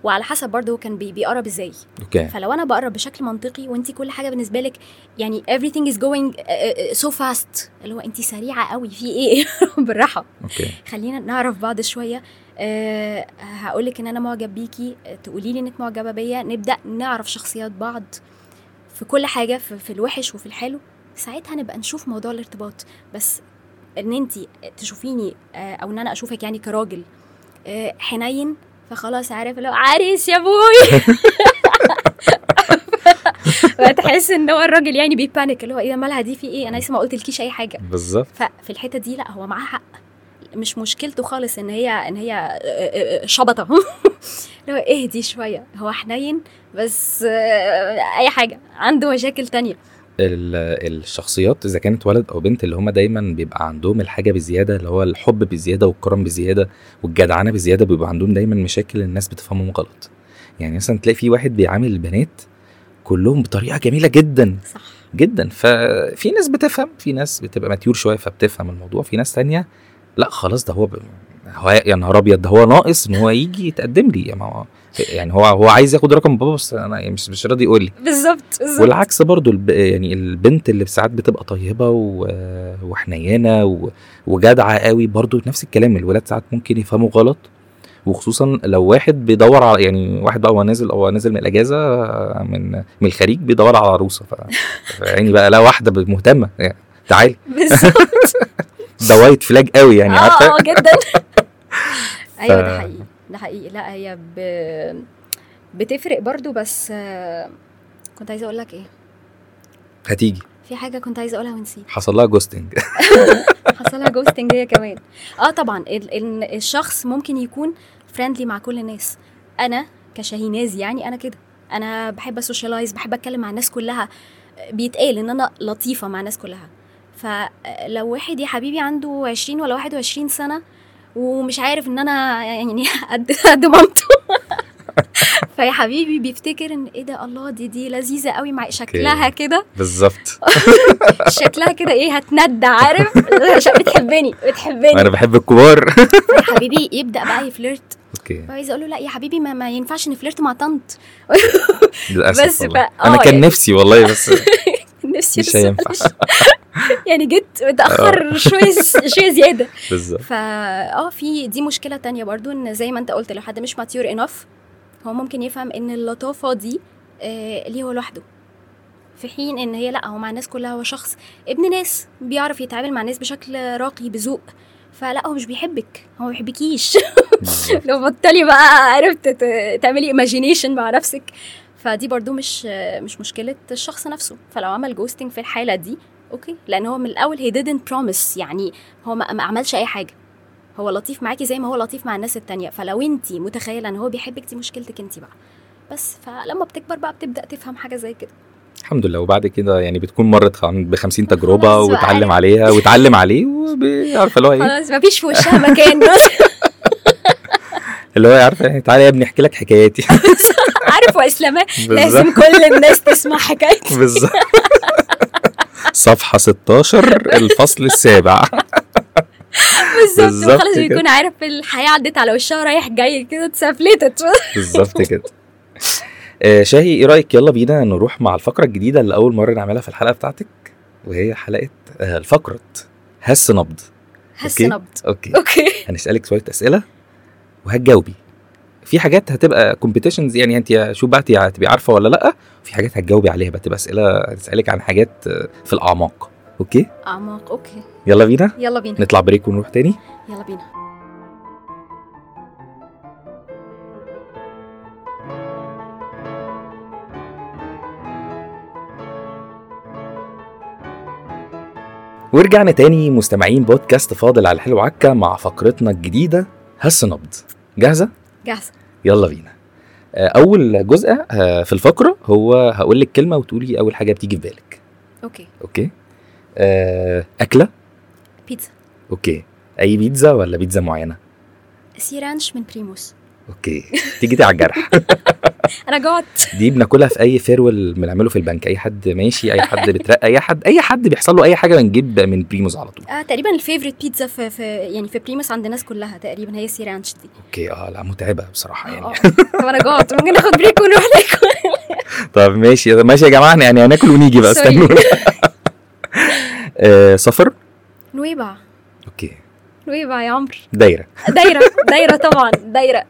وعلى حسب برضه هو كان بي- بيقرب إزاي. okay. فلو أنا بقرب بشكل منطقي وانت كل حاجة بالنسبة لك يعني everything is going uh, uh, so fast اللي هو انت سريعة قوي في إيه؟ بالراحة. okay. خلينا نعرف بعض شوية. أه هقول لك إن أنا معجب بيكي. آه، تقولي لي إنك معجبة بيا. نبدأ نعرف شخصيات بعض. في كل حاجة في, في الوحش وفي الحلو ساعتها نبقى نشوف موضوع الارتباط. بس إن انت تشوفيني آه، أو إن أنا أشوفك يعني كراجل آه، حنين فخلاص عارف لو عريس يا أبوي! فتحس إن هو الراجل يعني بيبانيك اللي هو إيه مالها دي في إيه؟ أنا لسه ما قلتلكيش أي حاجة. بالظبط. ففي الحتة دي لأ هو معاه حق. مش مشكلته خالص إن هي إن هي آه، آه، آه، شبطة. اللي هو اهدي شوية. هو حنين بس أي حاجة. عنده مشاكل تانية. ال- الشخصيات إذا كانت ولد أو بنت اللي هم دايما بيبقى عندهم الحاجة بزيادة اللي هو الحب بزيادة والكرم بزيادة والجدعنه بزيادة بيبقى عندهم دايما مشاكل الناس بتفهمهم غلط. يعني مثلا تلاقي في واحد بيعامل البنات كلهم بطريقة جميلة جدا. صح. جدا. ففي ناس بتفهم في ناس بتبقى ماتيور شوية فبتفهم الموضوع. في ناس تانية لا خلاص ده هو ب... هو يا نهار أبيض ده هو ناقص إن هو يجي يتقدم لي. يعني هو يعني هو هو عايز ياخد رقم بابا بس أنا يعني مش مش راضي يقول لي. بالظبط بالظبط. والعكس برضو الب... يعني البنت اللي ساعات بتبقى طيبة و... وحنينة و... وجدعة قوي برضو نفس الكلام الولاد ساعات ممكن يفهموا غلط. وخصوصا لو واحد بيدور على يعني واحد بقى هو نازل أو نازل من الأجازة من من الخليج بيدور على عروسة. ف... يعني بقى لا واحدة مهتمة. يعني تعالي. بالظبط. ده وايت فلاج قوي يعني آه عارفة؟ آه جدا. أيوه ده حقيقي ده حقيقي. لا هي ب... بتفرق برضو بس آه، كنت عايزة أقول لك إيه؟ هتيجي. في حاجة كنت عايزة أقولها ونسيت. حصل لها ghosting حصلها ghosting هي كمان. آه طبعا. ال- ال- الشخص ممكن يكون friendly مع كل الناس. أنا كشاهيناز يعني أنا كده. أنا بحب أ socialize بحب أتكلم مع الناس كلها. بيتقال إن أنا لطيفة مع الناس كلها. فلو واحد يا حبيبي عنده 20 ولا 21 سنة ومش عارف إن أنا يعني قد قد مامته. فيا حبيبي بيفتكر إن إيه ده الله دي دي لذيذة قوي مع شكلها كده. بالظبط. شكلها كده إيه هتندى عارف؟ عشان بتحبني بتحبني. أنا بحب الكبار. يا حبيبي يبدأ بقى ي flirt. okay. فعايزة أقول له لا يا حبيبي ما, ما ينفعش ن flirt مع طنط. للأسف بس. ف- أنا آه كان يعني. نفسي والله بس نفسي مش هينفع. يعني جيت متأخر شوية شوية زيادة. بالظبط. فا آه في دي مشكلة تانية برضو إن زي ما أنت قلت لو حد مش mature enough هو ممكن يفهم إن اللطافة دي آه ليه هو لوحده. في حين إن هي لأ هو مع الناس كلها هو شخص ابن ناس بيعرف يتعامل مع الناس بشكل راقي بذوق. فلأ هو مش بيحبك هو ما بيحبكيش. لو بطلي بقى عرفت تعملي imagination مع نفسك. فدي برضو مش مش مشكلة الشخص نفسه. فلو عمل ghosting في الحالة دي okay. لأن هو من الأول he didn't promise يعني هو ما, عملش أي حاجة. هو لطيف معاكي زي ما هو لطيف مع الناس التانية. فلو أنت متخيلة إن هو بيحبك دي مشكلتك أنت بقى. بس فلما بتكبر بقى بتبدأ تفهم حاجة زي كده. الحمد لله. وبعد كده يعني بتكون مرت ب 50 تجربة وتعلم. عليها وتعلم عليه وعارفه اللي هو إيه؟ خلاص مفيش في وشها مكان. اللي هو عارفة يعني تعالى يا ابني أحكي لك حكاياتي. عارف واسلامه. لازم كل الناس تسمع حكايتي. بالظبط. صفحة 16 الفصل السابع. بالظبط. كده. بيكون عارف الحياة عدت على وشها رايح جاي كده اتسفلتت. بالظبط كده. آه، شاهي إيه رأيك؟ يلا بينا نروح مع الفقرة الجديدة اللي أول مرة نعملها في الحلقة بتاعتك وهي حلقة آه، الفقره هس نبض. هس okay. نبض. okay. okay. هنسألك شوية أسئلة وهتجاوبي. في حاجات هتبقى competitions يعني انت شو بقى انت هتبقي عارفة ولا لأ؟ في حاجات هتجاوبي عليها بقى تبقى أسئلة هتسألك عن حاجات آه، في الأعماق. أوكي؟ أعماق أوكي. يلا بينا. يلا بينا. نطلع break ونروح تاني؟ يلا بينا. ورجعنا تاني مستمعين بودكاست فاضل على الحلو عكة مع فقرتنا الجديدة هس نبض جاهزة؟ جاهزة. يلا بينا. آه، أول جزء آه، في الفقرة هو هقول لك كلمة وتقولي أول حاجة بتيجي في بالك. okay. okay? آه، أكلة؟ بيتزا. okay. أي بيتزا ولا بيتزا معينة؟ سي رانش من بريموس. أوكي. تيجي على الجرح. أنا جعت دي بناكلها في أي farewell بنعمله في البنك. أي حد ماشي أي حد بترقى أي حد أي حد بيحصل له أي حاجة بنجيب من بريموز على طول. آه تقريبا ال favorite بيتزا في, في يعني في بريموس عند الناس كلها تقريبا هي Chicken Ranch دي. okay آه لا متعبة بصراحة آه يعني. آه. طب أنا جعت ممكن ناخد break ونروح ناكل؟ طب ماشي ماشي يا جماعة يعني هناكل ونيجي بقى sorry. استنونا آه، صفر نويبع. okay. نويبع يا عمرو. دايرة. دايرة. دايرة طبعا دايرة.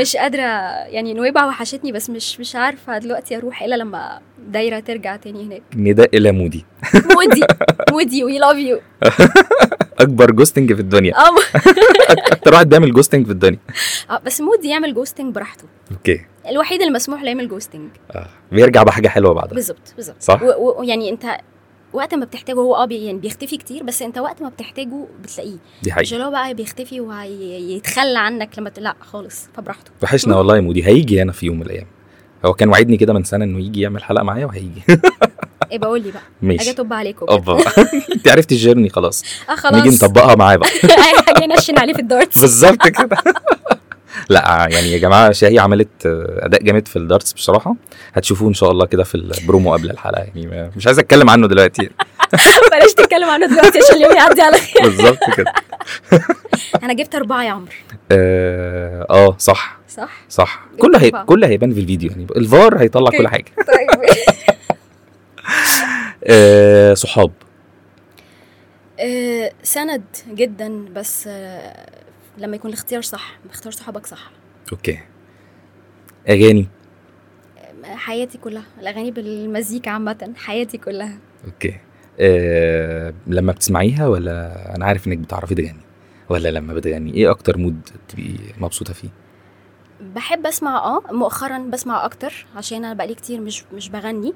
مش قادرة يعني نويبع وحشتني بس مش مش عارفة دلوقتي أروح إلا لما دايرة ترجع تاني هناك. نداء إلى مودي. مودي. مودي we love you أكبر ghosting في الدنيا. آه. أكتر واحد بيعمل ghosting في الدنيا. آه، بس مودي يعمل ghosting براحته. okay. الوحيد اللي مسموح له يعمل ghosting آه. بيرجع بحاجة حلوة بعدها. بالظبط بالظبط. صح. ويعني أنت وقت ما بتحتاجه هو آه يعني بيختفي كتير بس انت وقت ما بتحتاجه بتلاقيه. دي مش حقيقه اللي هو بقى بيختفي وهيتخلى عنك لما. لا خالص فبراحته. وحشنا والله يا مودي. هيجي هنا في يوم من الأيام. هو كان وعدني كده من سنة إنه يجي يعمل حلقة معايا وهيجي. إيه بقول لي بقى. أجي ماشي اطب عليكم أوبا. أنت عرفتي ال journey خلاص. آه خلاص. نيجي نطبقها معاه بقى. اي حاجة ينشن عليه في ال darts. بالظبط كده. لا يعني يا جماعة شاهي عملت أداء جامد في ال darts بصراحة. هتشوفوه إن شاء الله كده في البرومو قبل الحلقة يعني مش عايز أتكلم عنه دلوقتي. بلاش تتكلم عنه دلوقتي عشان اليوم يعدي على خير. بالظبط كده. أنا جبت أربعة يا عمرو. آه آه، صح. صح؟ صح. كله هي... كله هيبان في الفيديو يعني الفار هيطلع. كل حاجة. طيب. آه صحاب. آه، سند جدا بس لما يكون الاختيار صح اختار صحابك صح. أوكي. أغاني؟ حياتي كلها. الأغاني بالمزيكا عامة حياتي كلها. okay. آه لما بتسمعيها ولا أنا عارف إنك بتعرفي تغني؟ ولا لما بتغني إيه أكتر mood تبقي مبسوطة فيه؟ بحب أسمع آه مؤخرا بسمع أكتر عشان أنا بقالي كتير مش مش بغني.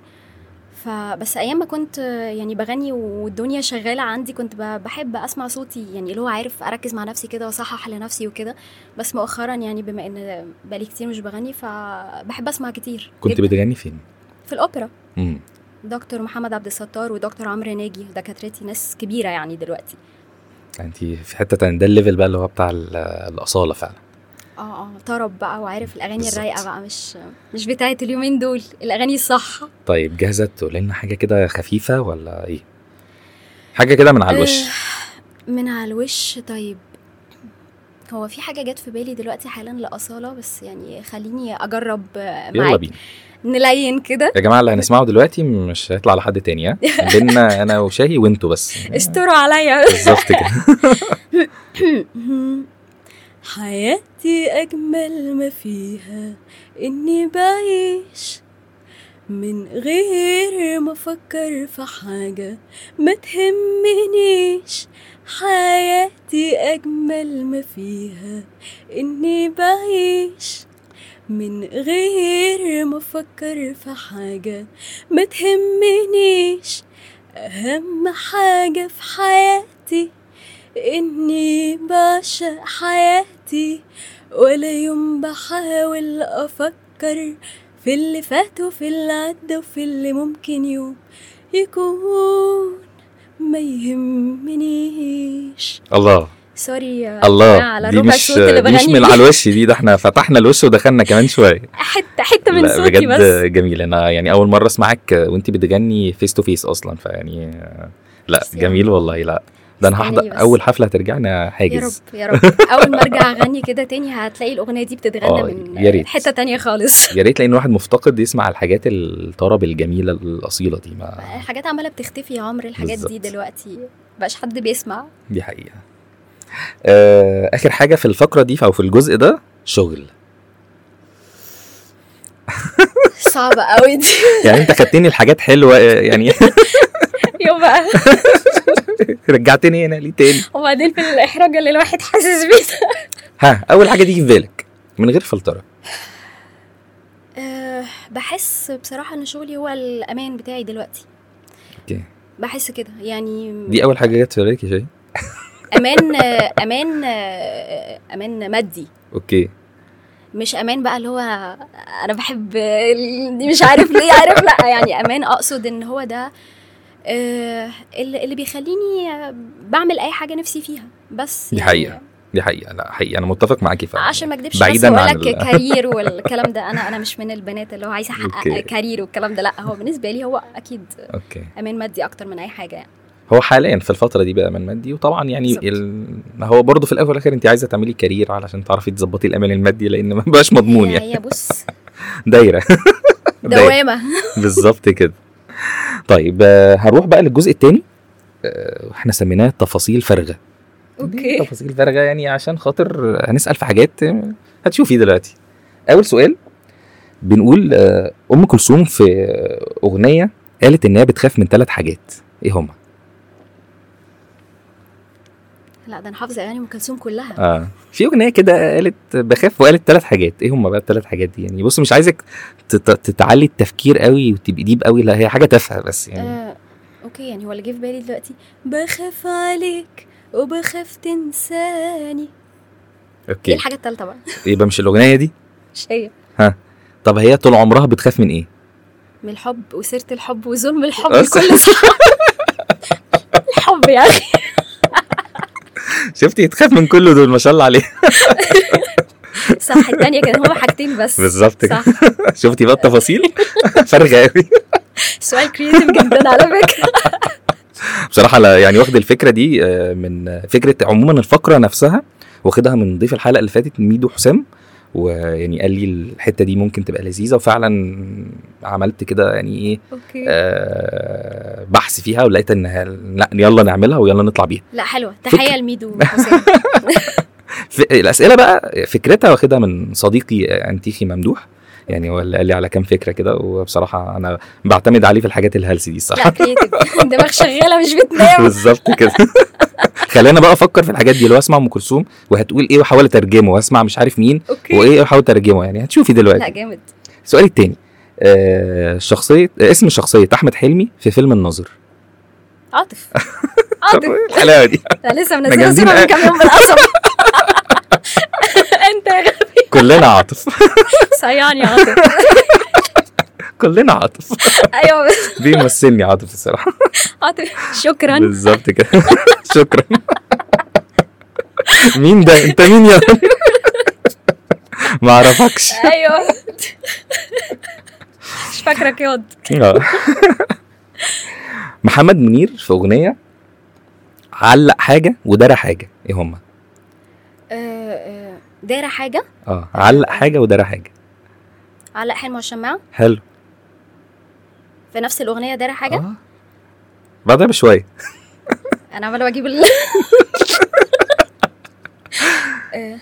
فبس أيام ما كنت يعني بغني والدنيا شغالة عندي كنت بحب أسمع صوتي يعني اللي هو عارف أركز مع نفسي كده وأصحح لنفسي وكده. بس مؤخرا يعني بما إن بقالي كتير مش بغني فبحب أسمع كتير كنت جداً. بتغني فين؟ في الأوبرا. امم دكتور محمد عبد الستار ودكتور عمرو ناجي دكاترتي ناس كبيرة يعني دلوقتي. انت في حتة تانية ده ال level بقى اللي هو بتاع ال- الأصالة فعلا. آه آه طرب بقى وعارف الأغاني بالظبط. الرايقة بقى مش مش بتاعت اليومين دول الأغاني الصح. طيب جاهزة؟ تقولي لنا حاجة كده خفيفة ولا إيه؟ حاجة كده من على الوش. آه، من على الوش. طيب هو في حاجة جت في بالي دلوقتي حالا لأصالة بس يعني خليني أجرب آه، يلا معاك. بينا. نلين كده. يا جماعة اللي هنسمعه دلوقتي مش هيطلع لحد تاني ها؟ بينا أنا وشاهي وأنتوا بس. استروا عليا. بالظبط كده. حياتي أجمل ما فيها. إني بعيش من غير ما أفكر في حاجة. ما تهمنيش حياتي أجمل ما فيها. إني بعيش من غير ما أفكر في حاجة. ما تهمنيش أهم حاجة في حياتي إني بعشق حياتي ولا يوم بحاول أفكر في اللي فات وفي اللي عدى وفي اللي ممكن يوم يكون. ما يهمنيش. الله. sorry الله. على دي مش اللي دي مش من. على الوش دي ده إحنا فتحنا الوش ودخلنا كمان شوية. حتة حتة من صوتي بجد بس. جميل. أنا يعني أول مرة أسمعك وانت بتغني face to face أصلا فيعني آه، لا بس جميل يعني- والله لا. ده أنا هحضر. أول حفلة هترجعنا يا حاجز. رب يا رب. أول ما أرجع أغني كده تاني هتلاقي الأغنية دي بتتغنى آه، من يا ريت. حتة تانية خالص. يا ريت لأن الواحد مفتقد يسمع الحاجات الطرب الجميلة الأصيلة دي ما الحاجات عمالة بتختفي يا عمرو الحاجات دي بالظبط. دلوقتي مبقاش حد بيسمع. دي حقيقة. آه، آخر حاجة في الفقرة دي أو في الجزء ده شغل. صعبة قوي دي. يعني أنت خدتني الحاجات حلوة آه، يعني. يو بقى رجعتني هنا ليه تاني وبعدين في الإحراج اللي الواحد حاسس بيه ده. ها أول حاجة تيجي في بالك من غير فلترة. أه بحس بصراحة إن شغلي هو الأمان بتاعي دلوقتي. okay. بحس كده يعني دي أول حاجة جت في بالك يا شاهي؟ أمان أمان أمان مادي. okay. مش أمان بقى اللي هو أنا بحب دي مش عارف ليه عارف لأ يعني أمان أقصد إن هو ده آه، اللي اللي بيخليني آه، بعمل أي حاجة نفسي فيها. بس دي يعني حقيقة. دي حقيقة. لا حقيقة. أنا متفق معاكي فعلا. عشان ما أكدبش بعيداً بس عن لك ال- career والكلام ده. أنا أنا مش من البنات اللي هو عايزة أحقق. career والكلام ده. لا هو بالنسبة لي هو أكيد okay. أمان مادي أكتر من أي حاجة يعني. هو حاليا في الفترة دي بقى من مادي. وطبعا يعني. ال... هو برضه في الأول والاخر أنت عايزة تعملي career علشان تعرفي تظبطي الأمان المادي لأن ما بقاش مضمون يعني. هي بص. دايرة. دوامة. بالظبط كده. طيب آه، هنروح بقى للجزء الثاني إحنا سميناه تفاصيل فارغة. okay. تفاصيل فارغة؟ يعني عشان خاطر هنسأل في حاجات آه، هتشوفي دلوقتي. أول سؤال بنقول آه، أم كلثوم في أغنية قالت إنها بتخاف من ثلاث حاجات. إيه هما؟ لا ده أنا حافظة أغاني أم كلثوم كلها. آه. في أغنية كده قالت بخاف وقالت ثلاث حاجات. إيه هما بقى الثلاث حاجات دي؟ يعني بص مش عايزك تت- تتعلي التفكير قوي وتبقي deep قوي. لا هي حاجة تافهة بس يعني. آه، okay يعني هو اللي جه في بالي دلوقتي. بخاف عليك وبخاف تنساني. إيه okay الحاجة التالتة بقى؟ يبقى مش الأغنية دي؟ مش هي. طب هي طول عمرها بتخاف من إيه؟ من الحب وسيرة الحب وظلم الحب. لكل صح الحب يا أخي. شفتي؟ تخاف من كل دول ما شاء الله عليه صح التانية كان هما حاجتين بس. بالظبط كده. صح. شفتي بقى التفاصيل؟ فارغه قوي. سؤال creative جدا على فكرة. بصراحة يعني واخد الفكرة دي آه، من فكرة عموما الفقرة نفسها واخدها من ضيف الحلقة اللي فاتت ميدو حسام. ويعني قال لي الحتة دي ممكن تبقى لذيذة وفعلا عملت كده يعني إيه okay. آه، بحث فيها ولقيت انها لا يلا نعملها ويلا نطلع بيها. لا حلوة. تحية لميدو الأسئلة بقى فكرتها واخدها من صديقي أنتيخي ممدوح. يعني هو اللي قال لي على كام فكرة كده وبصراحة أنا بعتمد عليه في الحاجات الهلس دي لا الصراحه creative دماغ شغالة مش بتنام. بالظبط كده. خلينا بقى أفكر في الحاجات دي اللي هو أسمع أم كلثوم وهتقول إيه وأحاول أترجمه وأسمع مش عارف مين okay. وإيه وأحاول أترجمه يعني. هتشوفي لا دلوقتي جامد. السؤال التاني آه شخصية آه اسم شخصيه أحمد حلمي في فيلم الناظر عاطف. عاطف. الحلاوة دي. لا لسه منزلة أوي. من كام يوم بالقصب. انت يا كلنا عاطف. صيعني عاطف. كلنا عاطف. أيوه. بيمثلني عاطف الصراحة. عاطف. شكرا. بالظبط كده. شكرا. مين ده؟ انت مين يا ما أعرفكش. أيوه. مش فاكرك ياض آه. محمد منير في أغنية علق حاجة ودار حاجة. إيه هما؟ دايرة حاجة؟ آه علق حاجة ودار حاجة. علق حلم والشماعه حلو. في نفس الأغنية دايرة حاجة؟ آه. بعدها بشوية. أنا عمالة بجيب ال آه.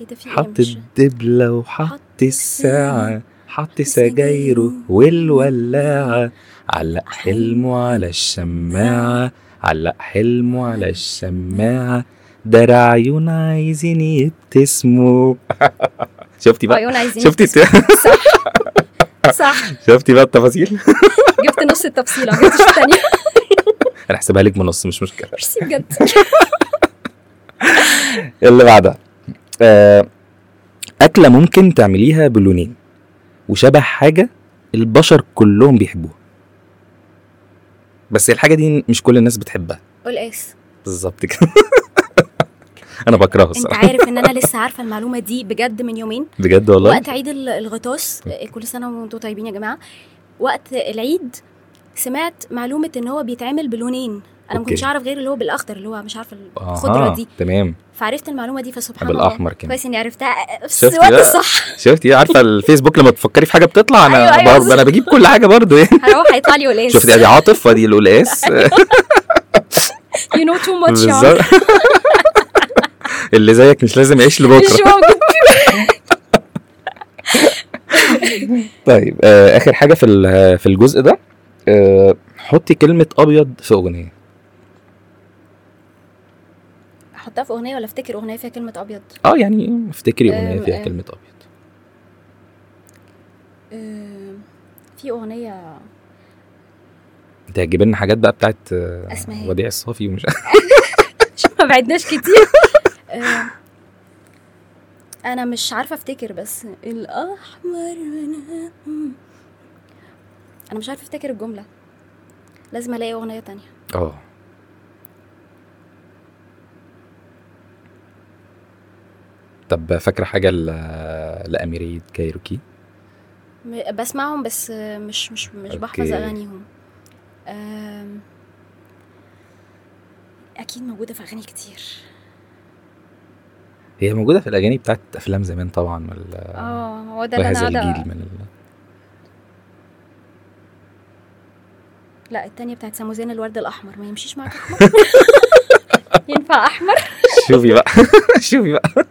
إيه ده في إيه حط الدبلة وحط الساعة. حط سجايره والولاعة. علق حلمه على الشماعه علق حلمه على الشماعة. دار عيون عايزين يبتسموا شفتي بقى؟ عيون عايزين شفتي صح. صح. شفتي بقى التفاصيل؟ جبت نص التفصيله ما جبتش الثانية أنا هحسبها لك بنص مش مشكلة. ميرسي بجد. اللي بعدها. آه، أكلة ممكن تعمليها بلونين وشبه حاجة البشر كلهم بيحبوها. بس الحاجة دي مش كل الناس بتحبها. قلقاس. بالظبط كده. أنا بكرهه أنت الصراحة. عارف إن أنا لسه عارفة المعلومة دي بجد من يومين. بجد والله؟ وقت عيد ال- الغطاس كل سنة وأنتم طيبين يا جماعة. وقت العيد سمعت معلومة إن هو بيتعمل بلونين. أنا ما. كنتش أعرف غير اللي هو بالأخضر اللي هو مش عارفة الخضرة آه، دي. تمام. فعرفت المعلومة دي فسبحان الله. بالأحمر كمان كويس إني عرفتها. في الوقت؟ الصح. شفتي؟ عارفة الفيسبوك لما تفكري في حاجة بتطلع أنا أيوة، أيوة، برضه أنا بجيب كل حاجة برضه يعني. هروح هيطلع لي قلقاس شفتي؟ أدي عاطف وأدي القلقاس you know too much اللي زيك مش لازم يعيش لبكرة. مش موجود. طيب آه آخر حاجة في في الجزء ده آه حطي كلمة أبيض في أغنية. أحطها في أغنية ولا أفتكر أغنية فيها كلمة أبيض؟ آه يعني افتكري أغنية فيها. كلمة أبيض. في أغنية انت هتجيب لنا حاجات بقى بتاعت آه،. وديع الصافي ومش ما بعدناش كتير. أنا مش عارفة أفتكر بس الأحمر من- أنا مش عارفة أفتكر الجملة. لازم ألاقي أغنية تانية. آه. طب فاكرة حاجة. لاميريه كايروكي؟ بسمعهم بس مش مش مش بحفظ. أغانيهم. أكيد موجودة في أغاني كتير. هي موجودة في الأغاني بتاعت أفلام زمان طبعا وال... آه هو ده اللي وهذا الجيل من ال... لا التانية بتاعت سموزين الورد الأحمر. ما يمشيش معاك أحمر؟ ينفع أحمر؟ شوفي بقى. شوفي بقى.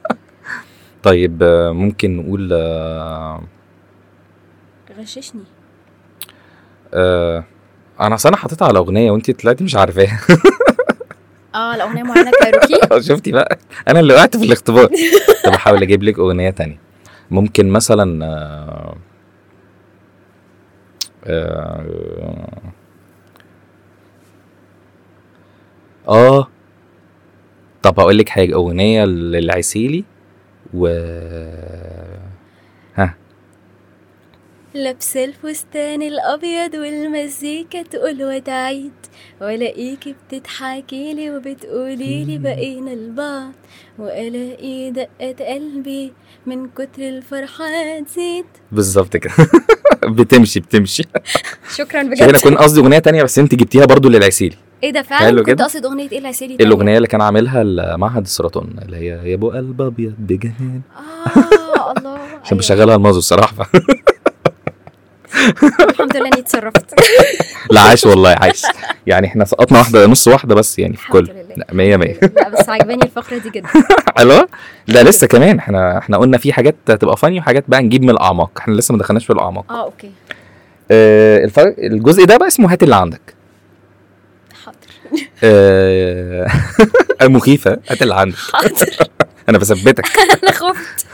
طيب آه، ممكن نقول آه، غششني آه، أنا اصل أنا حاططها على اغنيه وانت طلعتي مش عارفاها آه الاغنيه معينه كايروكي شفتي بقى أنا اللي وقعت في الاختبار طب احاول أجيب لك اغنيه تانية ممكن مثلا آه، آه، آه طب هقول لك حاجة اغنيه للعسيلي و لابسه الفستان الأبيض والمزيكا تقول وتعيد والاقيكي بتضحكي لي وبتقولي لي بقينا لبعض وألاقي دقة قلبي من كتر الفرحة تزيد بالظبط كده. بتمشي بتمشي. شكرا شوفي أنا بجد. كنت قصدي أغنية تانية بس أنت جبتيها برضو للعسيلي إيه ده حلو فعلا كنت كده. قصد أغنية إيه العسيلي تانية؟ الأغنية اللي كان عاملها معهد السرطان اللي هي يا ابو قلب أبيض بجنان. آه الله. عشان أيوة. بشغلها المازو الصراحة. الحمد لله إني اتصرفت. لا عاش والله عاش يعني إحنا سقطنا واحدة نص واحدة بس يعني في كل. لا 100 100 لا بس عجباني الفقرة دي جدا. حلوة لا لسه كمان. إحنا إحنا قلنا في حاجات تبقى فاني وحاجات بقى نجيب من الأعماق. إحنا لسه ما دخلناش في الأعماق. آه أوكي. آه الجزء ده بقى اسمه هات اللي عندك. مخيفه اللي عندك أنا بثبتك. أنا خفت.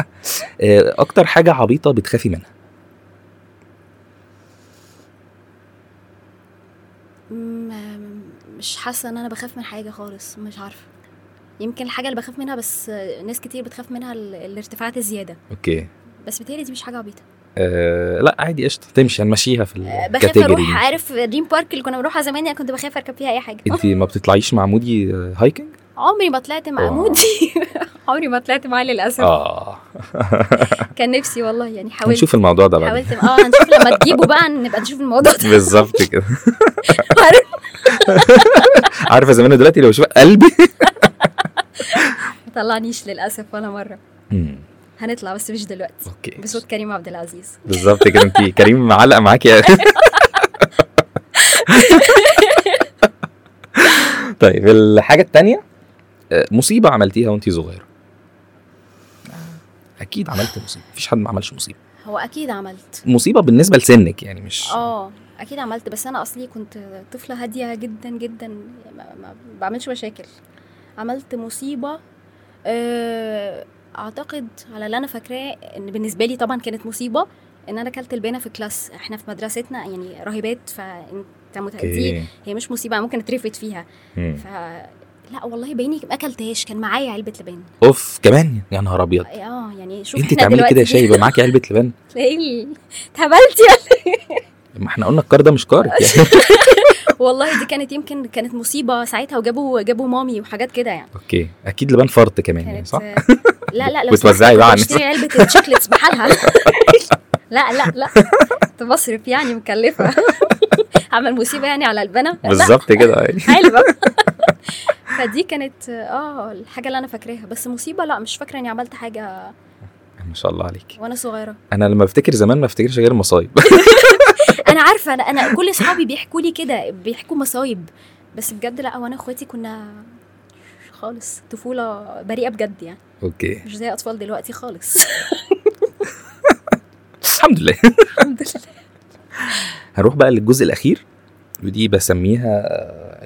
آه أكتر حاجة عبيطة بتخافي منها؟ مش حاسة إن أنا بخاف من حاجة خالص مش عارفة. يمكن الحاجة اللي بخاف منها بس ناس كتير بتخاف منها ال- الارتفاعات الزيادة. okay. بس بتهيألي دي مش حاجة عبيطة. آه لا عادي قشطة. تمشي هنمشيها في أه، بخاف ال category أروح عارف دريم بارك اللي كنا بنروحها زمان يعني كنت بخاف أركب فيها أي حاجة. انت ما بتطلعيش مع مودي آه، hiking عمري ما طلعت مع آه. مودي. عمري ما طلعت معاه للأسف. آه. كان نفسي والله يعني حاولت. هنشوف الموضوع ده بعدين. حاولت. آه هنشوف لما تجيبوا بقى نبقى نشوف الموضوع ده. بالظبط كده. عارف؟ عارفه زمان دلوقتي لو شوف قلبي. ما طلعنيش للأسف ولا مرة. هنطلع بس مش دلوقتي. أوكي. بصوت كريم عبد العزيز. بالظبط كده انت كريم معلق معاكي طيب الحاجة التانية آه، مصيبة عملتيها وانت صغيرة. أكيد عملت مصيبة. مفيش حد ما عملش مصيبة. هو أكيد عملت. مصيبة بالنسبة لسنك يعني مش آه أكيد عملت. بس أنا أصلي كنت طفلة هادية جدا جدا. ما, ما بعملش مشاكل. عملت مصيبة آه، أعتقد على اللي أنا فاكراه إن بالنسبة لي طبعا كانت مصيبة إن أنا اكلت البانة في كلاس. إحنا في مدرستنا يعني راهبات فأنت متأدي هي مش مصيبة ممكن اترفد فيها. مم. ف لا والله بيني ما اكلتهاش كان معايا علبة لبان. أوف كمان؟ يا نهار أبيض. آه يعني شوف أنت تعملي كده يا دلوقتي شاي يبقى معاكي علبة لبان؟ تلاقيني اتهبلت يعني ما إحنا قلنا الكار ده مش كارك يعني والله دي كانت يمكن كانت مصيبة ساعتها وجابوا جابوا مامي وحاجات كده يعني. okay. أكيد لبان فرط كمان يعني صح؟ لا لا لا وتوزعي بقى اشتري علبة ال chocolates بحالها. لا لا لا. كنت بصرف يعني مكلفة. عمل مصيبة يعني على البنا. بالظبط كده. حلوة. فدي كانت آه الحاجة اللي أنا فاكراها. بس مصيبة لا مش فاكرة إني عملت حاجة ما شاء الله عليكي وأنا صغيرة. أنا لما بفتكر زمان ما بفتكرش غير المصايب أنا عارفة أنا أنا كل أصحابي بيحكوا لي كده بيحكوا مصايب. بس بجد لا وأنا اخواتي كنا خالص. طفولة بريئة بجد يعني. أوكي. مش زي أطفال دلوقتي خالص. الحمد لله. الحمد لله. هنروح بقى للجزء الأخير. ودي بسميها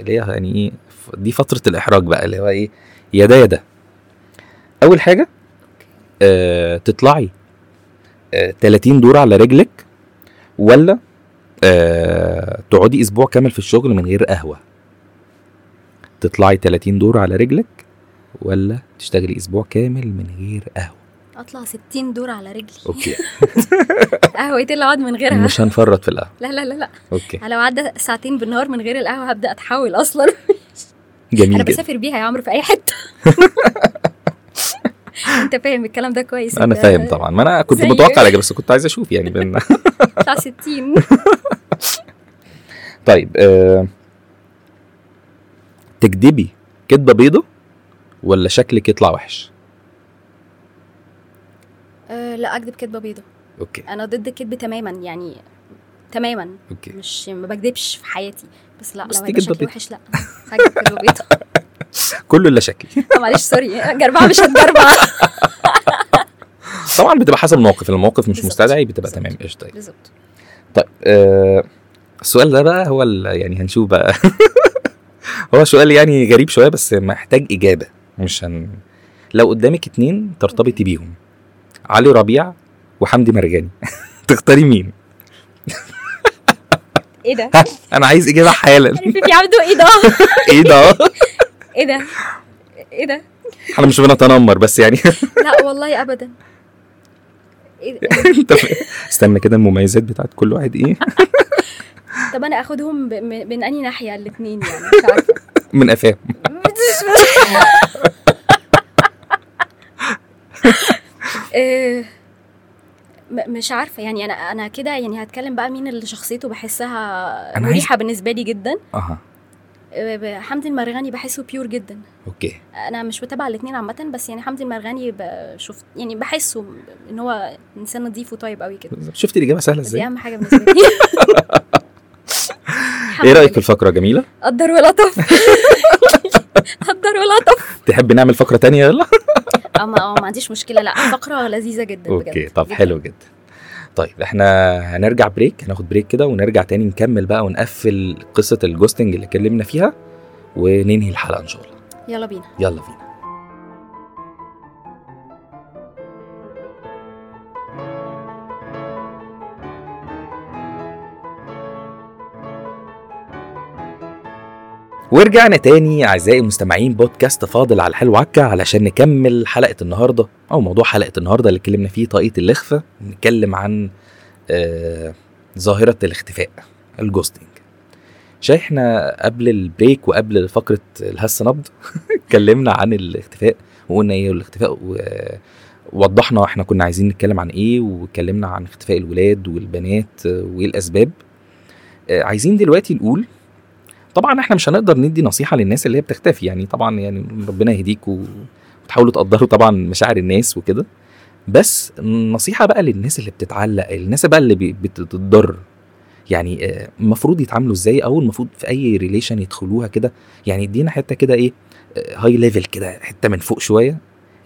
اللي هي يعني إيه دي فترة الإحراج بقى اللي هو إيه يا ده يا ده أول حاجة آه تطلعي آه 30 دور على رجلك ولا آه تقعدي أسبوع كامل في الشغل من غير قهوة؟ تطلعي 30 دور على رجلك ولا تشتغلي أسبوع كامل من غير قهوة؟ أطلع 60 دور على رجلي. okay. قهوتين اللي أقعد من غيرها. مش هنفرط في القهوة. لا لا لا لا. okay. لو عدى ساعتين بالنهار من غير القهوة هبدأ أتحول أصلا. جميل أنا بسافر بيها يا عمرو في أي حتة. أنت فاهم الكلام ده كويس. أنا فاهم طبعا. ما أنا كنت متوقع الإجابة بس كنت عايز أشوف يعني بين بتاع 60 طيب آه... تكدبي كدبة بيضة ولا شكلك يطلع وحش؟ أه لا اكذب كدبة بيضة. okay. أنا ضد الكذب تماما يعني تماما. okay. مش ما بكذبش في حياتي. بس لا بس لو هيبقى شكلي بيضة. وحش لا. هكذب كدبة بيضة. كله إلا شكلي. معلش sorry. جربعه مش هتجربع طبعا بتبقى حسب الموقف. الموقف مش. مستدعي بتبقى بالظبط. تمام. قشطة. طيب. بالظبط. طيب آه السؤال ده بقى هو ال- يعني هنشوف بقى. هو سؤال يعني غريب شوية بس محتاج إجابة مش هن لو قدامك اتنين ترتبطي بيهم علي ربيع وحمدي مرجاني تختاري مين إيه ده؟ أنا عايز إجابة حالا في عبده إيه ده؟ إيه ده إيه ده؟ إيه ده؟ إحنا مش بنتنمر بس يعني لا والله ابدا إيه ده؟ انت ف- استنى كده المميزات بتاعت كل واحد إيه؟ طب أنا آخدهم ب- من أنهي ناحية؟ الاثنين يعني مش عارفة. من قفاه إيه، مش عارفة. يعني أنا أنا كده يعني هتكلم بقى مين اللي شخصيته بحسها مريحة بالنسبة لي جدا. أها. حمدي المرغني بحسه pure جدا. okay. أنا مش بتابع الاثنين عامة بس يعني حمدي المرغني بشوف يعني بحسه إن هو إنسان نظيف وطيب قوي كده. شفتي الإجابة؟ سهلة دي إزاي أهم حاجة بالنسبة لي. إيه رأيك في. الفقرة؟ جميلة؟ قدر ولطف. قدر ولطف. تحب نعمل فقرة تانية؟ يلا. أه ما عنديش مشكلة. لا فقرة لذيذة جدا okay طب. حلو جدا. طيب إحنا هنرجع break هناخد break كده ونرجع تاني نكمل بقى ونقفل قصة ال ghosting اللي اتكلمنا فيها وننهي الحلقة إن شاء الله. يلا بينا. يلا بينا. ورجعنا تاني أعزائي المستمعين بودكاست فاضل على الحلو عكا علشان نكمل حلقة النهارده أو موضوع حلقة النهارده اللي اتكلمنا فيه طاقية الإخفاء نتكلم عن آه ظاهرة الاختفاء ال ghosting. شاي إحنا قبل ال break وقبل فقرة الهلس نبض اتكلمنا عن الاختفاء وقلنا إيه الاختفاء ووضحنا إحنا كنا عايزين نتكلم عن إيه واتكلمنا عن اختفاء الولاد والبنات آه، وإيه الأسباب. آه، عايزين دلوقتي نقول طبعا إحنا مش هنقدر ندي نصيحة للناس اللي هي بتختفي. يعني طبعا يعني ربنا يهديكوا وتحاولوا تقدروا طبعا مشاعر الناس وكده. بس نصيحة بقى للناس اللي بتتعلق الناس بقى اللي بتتضر. يعني آه، المفروض يتعاملوا إزاي؟ أو المفروض في أي relation يدخلوها كده؟ يعني ادينا حتة كده إيه high level كده حتة من فوق شوية.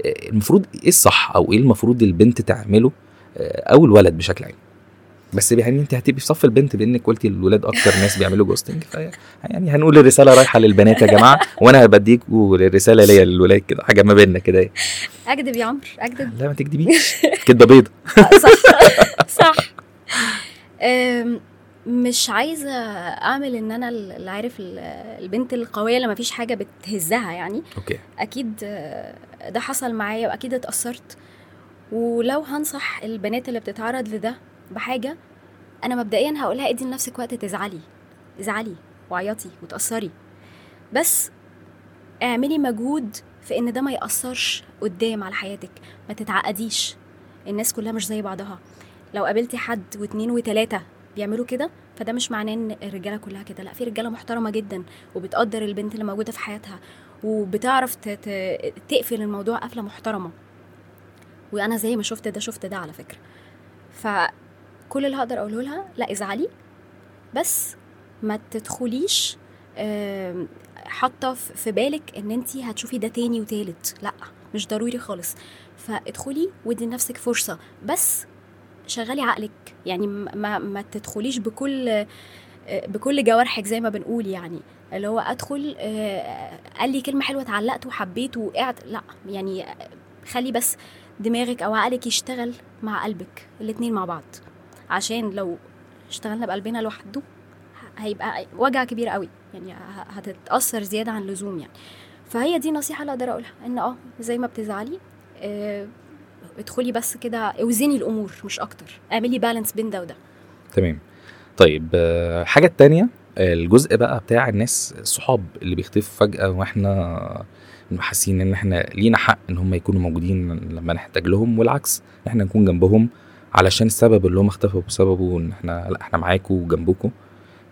آه، المفروض إيه الصح؟ أو إيه المفروض البنت تعمله آه، أو الولد بشكل عام؟ بس يعني انت هتبقي في صف البنت بانك قلتي الولاد أكتر ناس بيعملوا ghosting يعني هنقول الرسالة رايحة للبنات يا جماعة وأنا بديكوا الرسالة ليا للولاد كده حاجة ما بيننا كده إيه اكذب يا عمرو اكذب لا ما تكدبيش. كدبة بيضة. آه، صح. صح. مش عايزة أعمل إن أنا اللي عارف ال- البنت القوية اللي مفيش حاجة بتهزها يعني. okay. أكيد ده حصل معايا وأكيد اتأثرت. ولو هنصح البنات اللي بتتعرض لده بحاجة أنا مبدئيا هقولها ادي لنفسك وقت تزعلي ازعلي وعيطي وتأثري. بس اعملي مجهود في إن ده ما يأثرش قدام على حياتك ما تتعقديش. الناس كلها مش زي بعضها. لو قابلتي حد واتنين وتلاتة بيعملوا كده فده مش معناه إن الرجالة كلها كده. لأ في رجالة محترمة جدا وبتقدر البنت اللي موجودة في حياتها وبتعرف تقفل الموضوع قفلة محترمة. وأنا زي ما شفت ده شفت ده على فكرة. فكل اللي هقدر أقوله لها لا ازعلي بس ما تدخليش حاطة في بالك إن انت هتشوفي ده تاني وتالت لا مش ضروري خالص. فادخلي وادي لنفسك فرصة بس شغلي عقلك يعني ما ما, تدخليش بكل آه، بكل جوارحك زي ما بنقول يعني. اللي هو أدخل آه، قال لي كلمة حلوة اتعلقت وحبيت وقعت لا يعني خلي بس دماغك أو عقلك يشتغل مع قلبك الاتنين مع بعض. عشان لو اشتغلنا بقلبنا لوحده هيبقى وجع كبير قوي. يعني هتتأثر زيادة عن اللزوم يعني. فهي دي نصيحة اللي أقدر أقولها إن آه زي ما بتزعلي آه، ادخلي بس كده اوزني الأمور مش أكتر. اعملي بالانس بين ده وده. تمام. طيب آه، حاجة التانية الجزء بقى بتاع الناس الصحاب اللي بيختفوا فجأة وإحنا حاسين إن إحنا لينا حق إن هم يكونوا موجودين لما نحتاج لهم والعكس إحنا نكون جنبهم علشان السبب اللي هم اختفوا بسببه إن إحنا لأ إحنا معاكم وجنبكم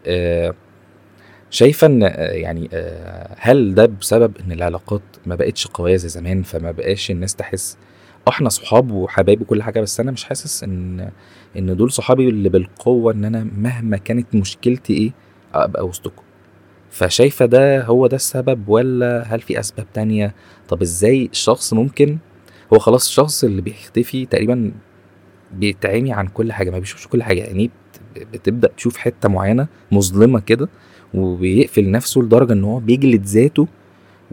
آه، شايفه إن آه، يعني آه، هل ده بسبب إن العلاقات ما بقتش قوية زي زمان فما بقاش الناس تحس آه إحنا صحاب وحبايب وكل حاجة بس أنا مش حاسس إن إن دول صحابي اللي بالقوة إن أنا مهما كانت مشكلتي إيه أبقى وسطكم. فشايفة ده هو ده السبب ولا هل في أسباب تانية؟ طب إزاي الشخص ممكن هو خلاص الشخص اللي بيختفي تقريبا بيتعمي عن كل حاجة ما بيشوفش كل حاجة. يعني بت- بتبدأ تشوف حتة معينة مظلمة كده وبيقفل نفسه لدرجة إن هو بيجلد ذاته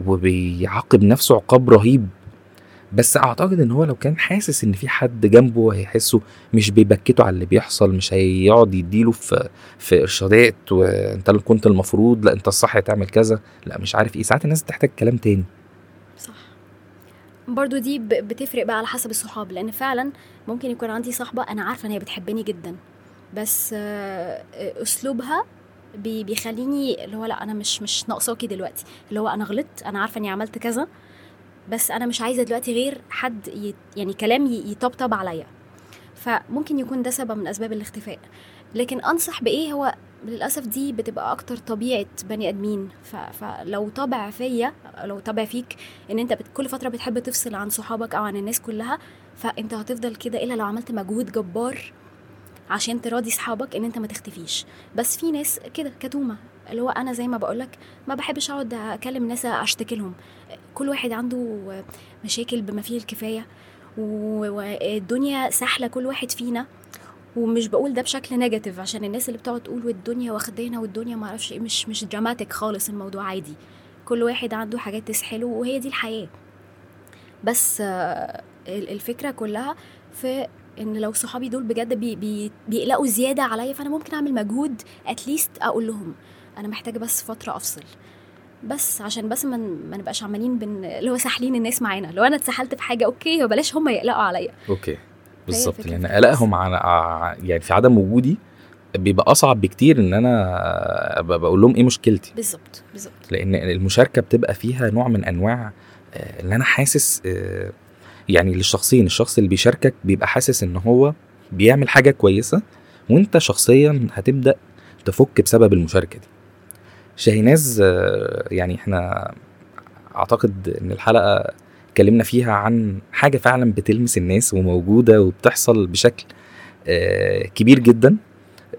وبيعاقب نفسه عقاب رهيب. بس أعتقد إن هو لو كان حاسس إن في حد جنبه هيحسه مش بيبكته على اللي بيحصل مش هيقعد يديله في في إرشادات وأنت اللي كنت المفروض لأ أنت الصح تعمل كذا لأ مش عارف إيه. ساعات الناس بتحتاج كلام تاني. برضو دي بتفرق بقى على حسب الصحاب لأن فعلا ممكن يكون عندي صاحبة أنا عارفة إن هي بتحبني جدا بس آه، أسلوبها بي- بيخليني اللي هو لأ أنا مش مش ناقصاكي دلوقتي اللي هو أنا غلطت أنا عارفة إني عملت كذا بس أنا مش عايزة دلوقتي غير حد. يعني كلام يطبطب عليا فممكن يكون ده سبب من أسباب الاختفاء لكن أنصح بإيه هو للأسف دي بتبقى أكتر طبيعة بني آدمين. فلو طبع فيا لو طبع فيك إن أنت. كل فترة بتحب تفصل عن صحابك أو عن الناس كلها فأنت هتفضل كده إلا لو عملت مجهود جبار عشان تراضي صحابك إن أنت ما تختفيش بس في ناس كده كتومه اللي هو أنا زي ما بقولك ما بحبش أقعد أكلم ناس أشتكي لهم كل واحد عنده مشاكل بما فيه الكفاية والدنيا سهلة كل واحد فينا ومش بقول ده بشكل negative عشان الناس اللي بتقعد تقول والدنيا واخدانا والدنيا ما أعرفش إيه مش مش dramatic خالص الموضوع عادي. كل واحد عنده حاجات تسحله وهي دي الحياة. بس آه، ال- الفكرة كلها في إن لو صحابي دول بجد بي بي بيقلقوا زيادة عليا فأنا ممكن أعمل مجهود at least أقول لهم أنا محتاجة بس فترة أفصل. بس عشان بس ما ما نبقاش عمالين بن اللي هو ساحلين الناس معانا. لو أنا اتسحلت في حاجة okay وبلاش هم يقلقوا عليا. okay. بالظبط. لأن في قلقهم على يعني في عدم وجودي بيبقى أصعب بكتير إن أنا بقول لهم إيه مشكلتي. بالظبط بالظبط. لأن المشاركة بتبقى فيها نوع من أنواع آه، اللي أنا حاسس آه، يعني للشخصين الشخص اللي بيشاركك بيبقى حاسس إن هو بيعمل حاجة كويسة وأنت شخصيا هتبدأ تفك بسبب المشاركة دي. شاهيناز آه، يعني إحنا أعتقد إن الحلقة اتكلمنا فيها عن حاجة فعلا بتلمس الناس وموجودة وبتحصل بشكل آه، كبير جدا.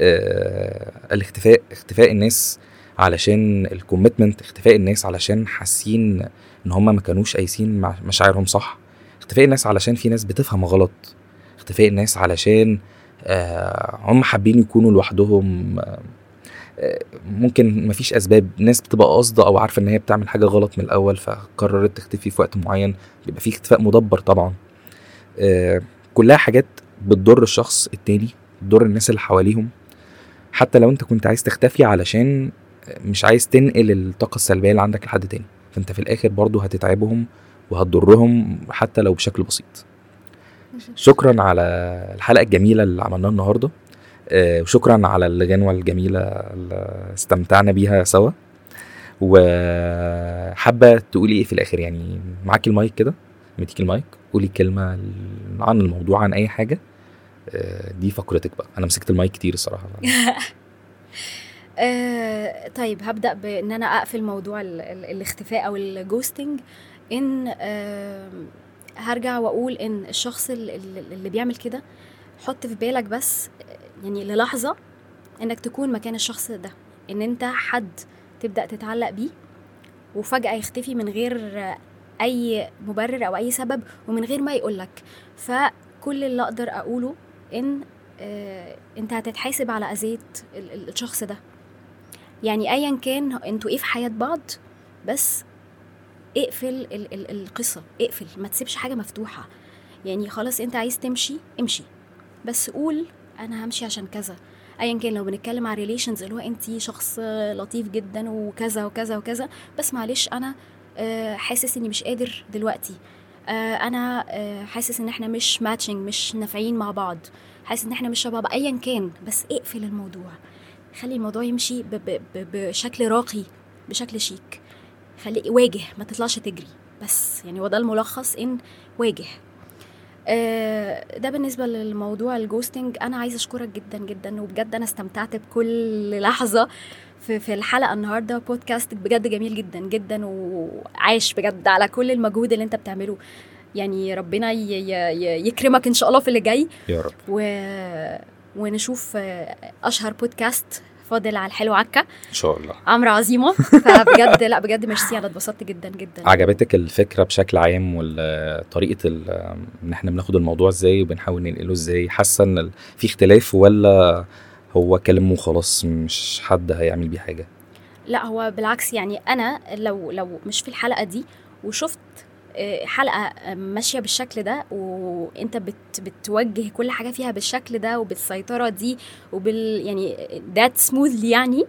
آه، الاختفاء اختفاء الناس علشان الكوميتمنت اختفاء الناس علشان حاسين إن هم ما كانوش قايسين مشاعرهم صح. اختفاء الناس علشان في ناس بتفهم غلط. اختفاء الناس علشان آه، هم حابين يكونوا لوحدهم. ممكن مفيش أسباب. ناس بتبقى قاصدة أو عارفة إن هي بتعمل حاجة غلط من الأول فقررت تختفي في وقت معين. بيبقى في اختفاء مدبر طبعا. آه، كلها حاجات بتضر الشخص التاني بتضر الناس اللي حواليهم. حتى لو أنت كنت عايز تختفي علشان مش عايز تنقل الطاقة السلبية اللي عندك لحد تاني. فأنت في الآخر برضو هتتعبهم وهتضرهم حتى لو بشكل بسيط. شكرا على الحلقة الجميلة اللي عملناها النهارده. وشكرا على الغنوة الجميلة اللي استمتعنا بيها سوا. وحابة تقولي إيه في الآخر؟ يعني معاكي المايك كده؟ مديكي المايك؟ قولي كلمة عن الموضوع عن أي حاجة. آه، دي فقرتك بقى. أنا مسكت المايك كتير الصراحة. آه طيب هبدأ بإن أنا أقفل موضوع ال- ال- الاختفاء أو الجوستنج إن آه هرجع وأقول إن الشخص ال- ال- اللي بيعمل كده حط في بالك بس آه، يعني للحظة إنك تكون مكان الشخص ده. إن أنت حد تبدأ تتعلق بيه وفجأة يختفي من غير أي مبرر أو أي سبب ومن غير ما يقولك. فكل اللي أقدر أقوله إن آه، أنت هتتحاسب على أذية ال- ال- الشخص ده. يعني ايا كان أنتوا إيه في حياة بعض بس اقفل ال- ال- القصة. اقفل ما تسيبش حاجة مفتوحة. يعني خلاص أنت عايز تمشي امشي. بس قول أنا همشي عشان كذا. ايا كان لو بنتكلم على ريليشنز اللي هو انت شخص لطيف جدا وكذا وكذا وكذا بس معلش أنا آه، حاسس إني مش قادر دلوقتي. آه، أنا آه، حاسس إن إحنا مش matching مش نافعين مع بعض. حاسس إن إحنا مش شبه بعض ايا كان. بس اقفل الموضوع. خلي الموضوع يمشي بشكل راقي بشكل شيك. خلي واجه ما تطلعش تجري. بس يعني هو ده الملخص إن واجه. ده بالنسبة للموضوع ال ghosting أنا عايزة أشكرك جدا جدا وبجد أنا استمتعت بكل لحظة في في الحلقة النهارده. بودكاست بجد جميل جدا جدا وعاش بجد على كل المجهود اللي أنت بتعمله. يعني ربنا يكرمك إن شاء الله في اللي جاي. يا رب. و... ونشوف آه، أشهر بودكاست فاضل على الحلو عكا. إن شاء الله. عمرو عظيمة. فبجد لا بجد ميرسي أنا اتبسطت جدا جدا. عجبتك الفكرة بشكل عام ولا طريقة ال- إن إحنا بناخد الموضوع إزاي وبنحاول ننقله إزاي؟ حاسة إن في اختلاف ولا هو كلام وخلاص مش حد هيعمل بيه حاجة؟ لا هو بالعكس يعني أنا لو لو مش في الحلقة دي وشفت حلقة ماشية بالشكل ده وانت بت بتوجه كل حاجة فيها بالشكل ده وبالسيطرة دي وبال يعني ذات سموثلي يعني.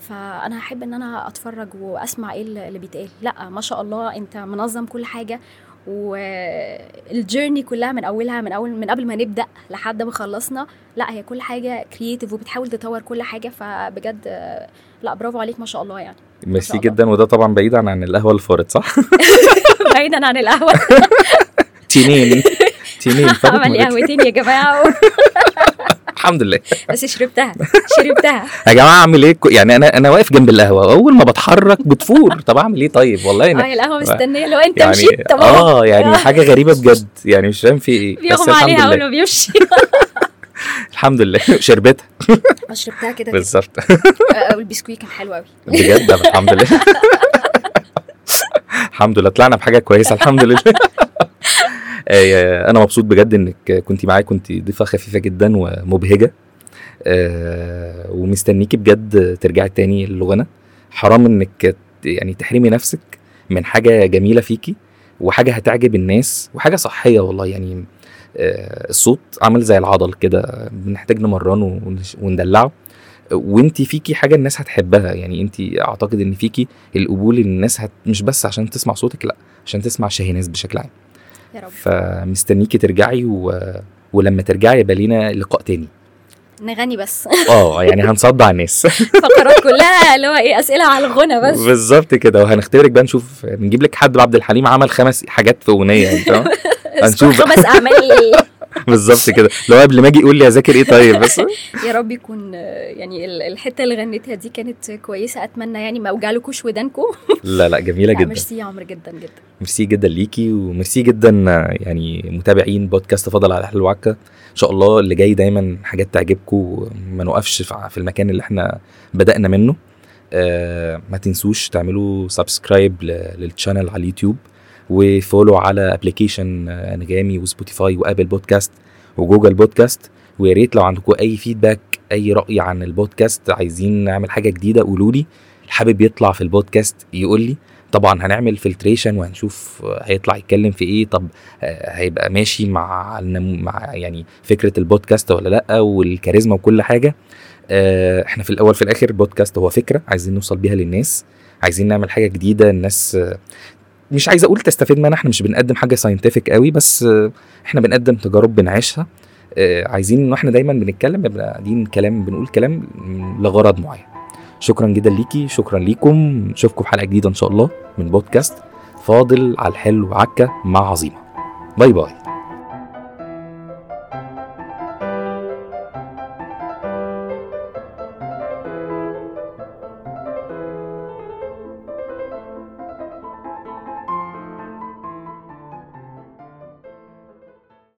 فأنا هحب إن أنا أتفرج وأسمع إيه اللي بيتقال. لأ ما شاء الله أنت منظم كل حاجة وال journey كلها من أولها من اول من قبل ما نبدأ لحد ما خلصنا لأ هي كل حاجة creative وبتحاول تطور كل حاجة. فبجد لأ برافو عليك ما شاء الله يعني. ميرسي. جدا. وده طبعا بعيدا عن القهوة اللي فارت صح؟ بعيدا عن القهوة. تنين. تنين عمل. قهوتين يا جماعة. الحمد لله. بس شربتها شربتها. يا جماعة أعمل إيه؟ يعني أنا أنا واقف جنب القهوة. أول ما بتحرك بتفور. طب أعمل إيه طيب؟ والله آه أنا هي القهوة مستنية. لو أنت يعني مشيت طب أهو. آه يعني حاجة غريبة بجد. يعني مش فاهم في إيه. بس بيغمى الحمد عليها أول ما بيمشي. الحمد لله. شربتها. ما شربتها كده بالظبط. آه، والبسكوي كان حلو قوي بجد؟ الحمد لله. الحمد لله. طلعنا بحاجة كويسة الحمد لله. آه، أنا مبسوط بجد إنك كنت معايا. كنت ضيفة خفيفة جدا ومبهجة. آه، ومستنيكي بجد ترجعي تاني للغنى. حرام إنك يعني تحرمي نفسك من حاجة جميلة فيكي وحاجة هتعجب الناس وحاجة صحية والله. يعني آه، الصوت عامل زي العضل كده. بنحتاج نمرنه وندلعه. وانت فيكي حاجة الناس هتحبها. يعني انت اعتقد ان فيكي القبول اللي الناس هت مش بس عشان تسمع صوتك لا عشان تسمع شاهيناز بشكل عام. يا رب. فمستنيكي ترجعي و... ولما ترجعي يبقى لينا لقاء تاني. نغني بس. آه يعني هنصدع الناس. فقرات كلها اللي هو إيه أسئلة على الغنى بس. بالظبط كده. وهنختبرك بقى نشوف نجيب لك حد عبد الحليم عمل خمس حاجات في أغنية يعني هنشوف خمس أعمال. بالظبط كده. لو قبل ما أجي يقول لي أذاكر إيه طيب بس يا رب يكون يعني ال- الحتة اللي غنيتها دي كانت كويسة. أتمنى يعني ما اوجعلكوش ودانكم لا لا جميلة جدا. ميرسي يا عمرو جدا جدا. ميرسي جدا ليكي وميرسي جدا يعني متابعين بودكاست فاضل عالحلو عكة إن شاء الله اللي جاي دايما حاجات تعجبكم ما نوقفش في المكان اللي إحنا بدأنا منه. آه ما تنسوش تعملوا subscribe لل channel على اليوتيوب. و follow على application انغامي و Spotify و Apple Podcast و Google Podcast ويا ريت لو عندكم أي feedback أي رأي عن البودكاست عايزين نعمل حاجة جديدة قولوا لي. حابب يطلع في البودكاست يقول لي. طبعا هنعمل filtration وهنشوف هيطلع يتكلم في إيه طب آه، هيبقى ماشي مع مع يعني فكرة البودكاست ولا لأ والكاريزما وكل حاجة. آه، إحنا في الأول في الآخر بودكاست هو فكرة عايزين نوصل بيها للناس. عايزين نعمل حاجة جديدة الناس آه، مش عايز أقول تستفيد منها إحنا مش بنقدم حاجة scientific قوي بس إحنا بنقدم تجارب بنعيشها. آه، عايزين إن إحنا دايما بنتكلم قاعدين كلام بنقول كلام لغرض معين. شكرا جدا ليكي شكرا ليكم. نشوفكم في حلقة جديدة إن شاء الله من بودكاست فاضل على الحلو عكا مع عظيمة. باي باي.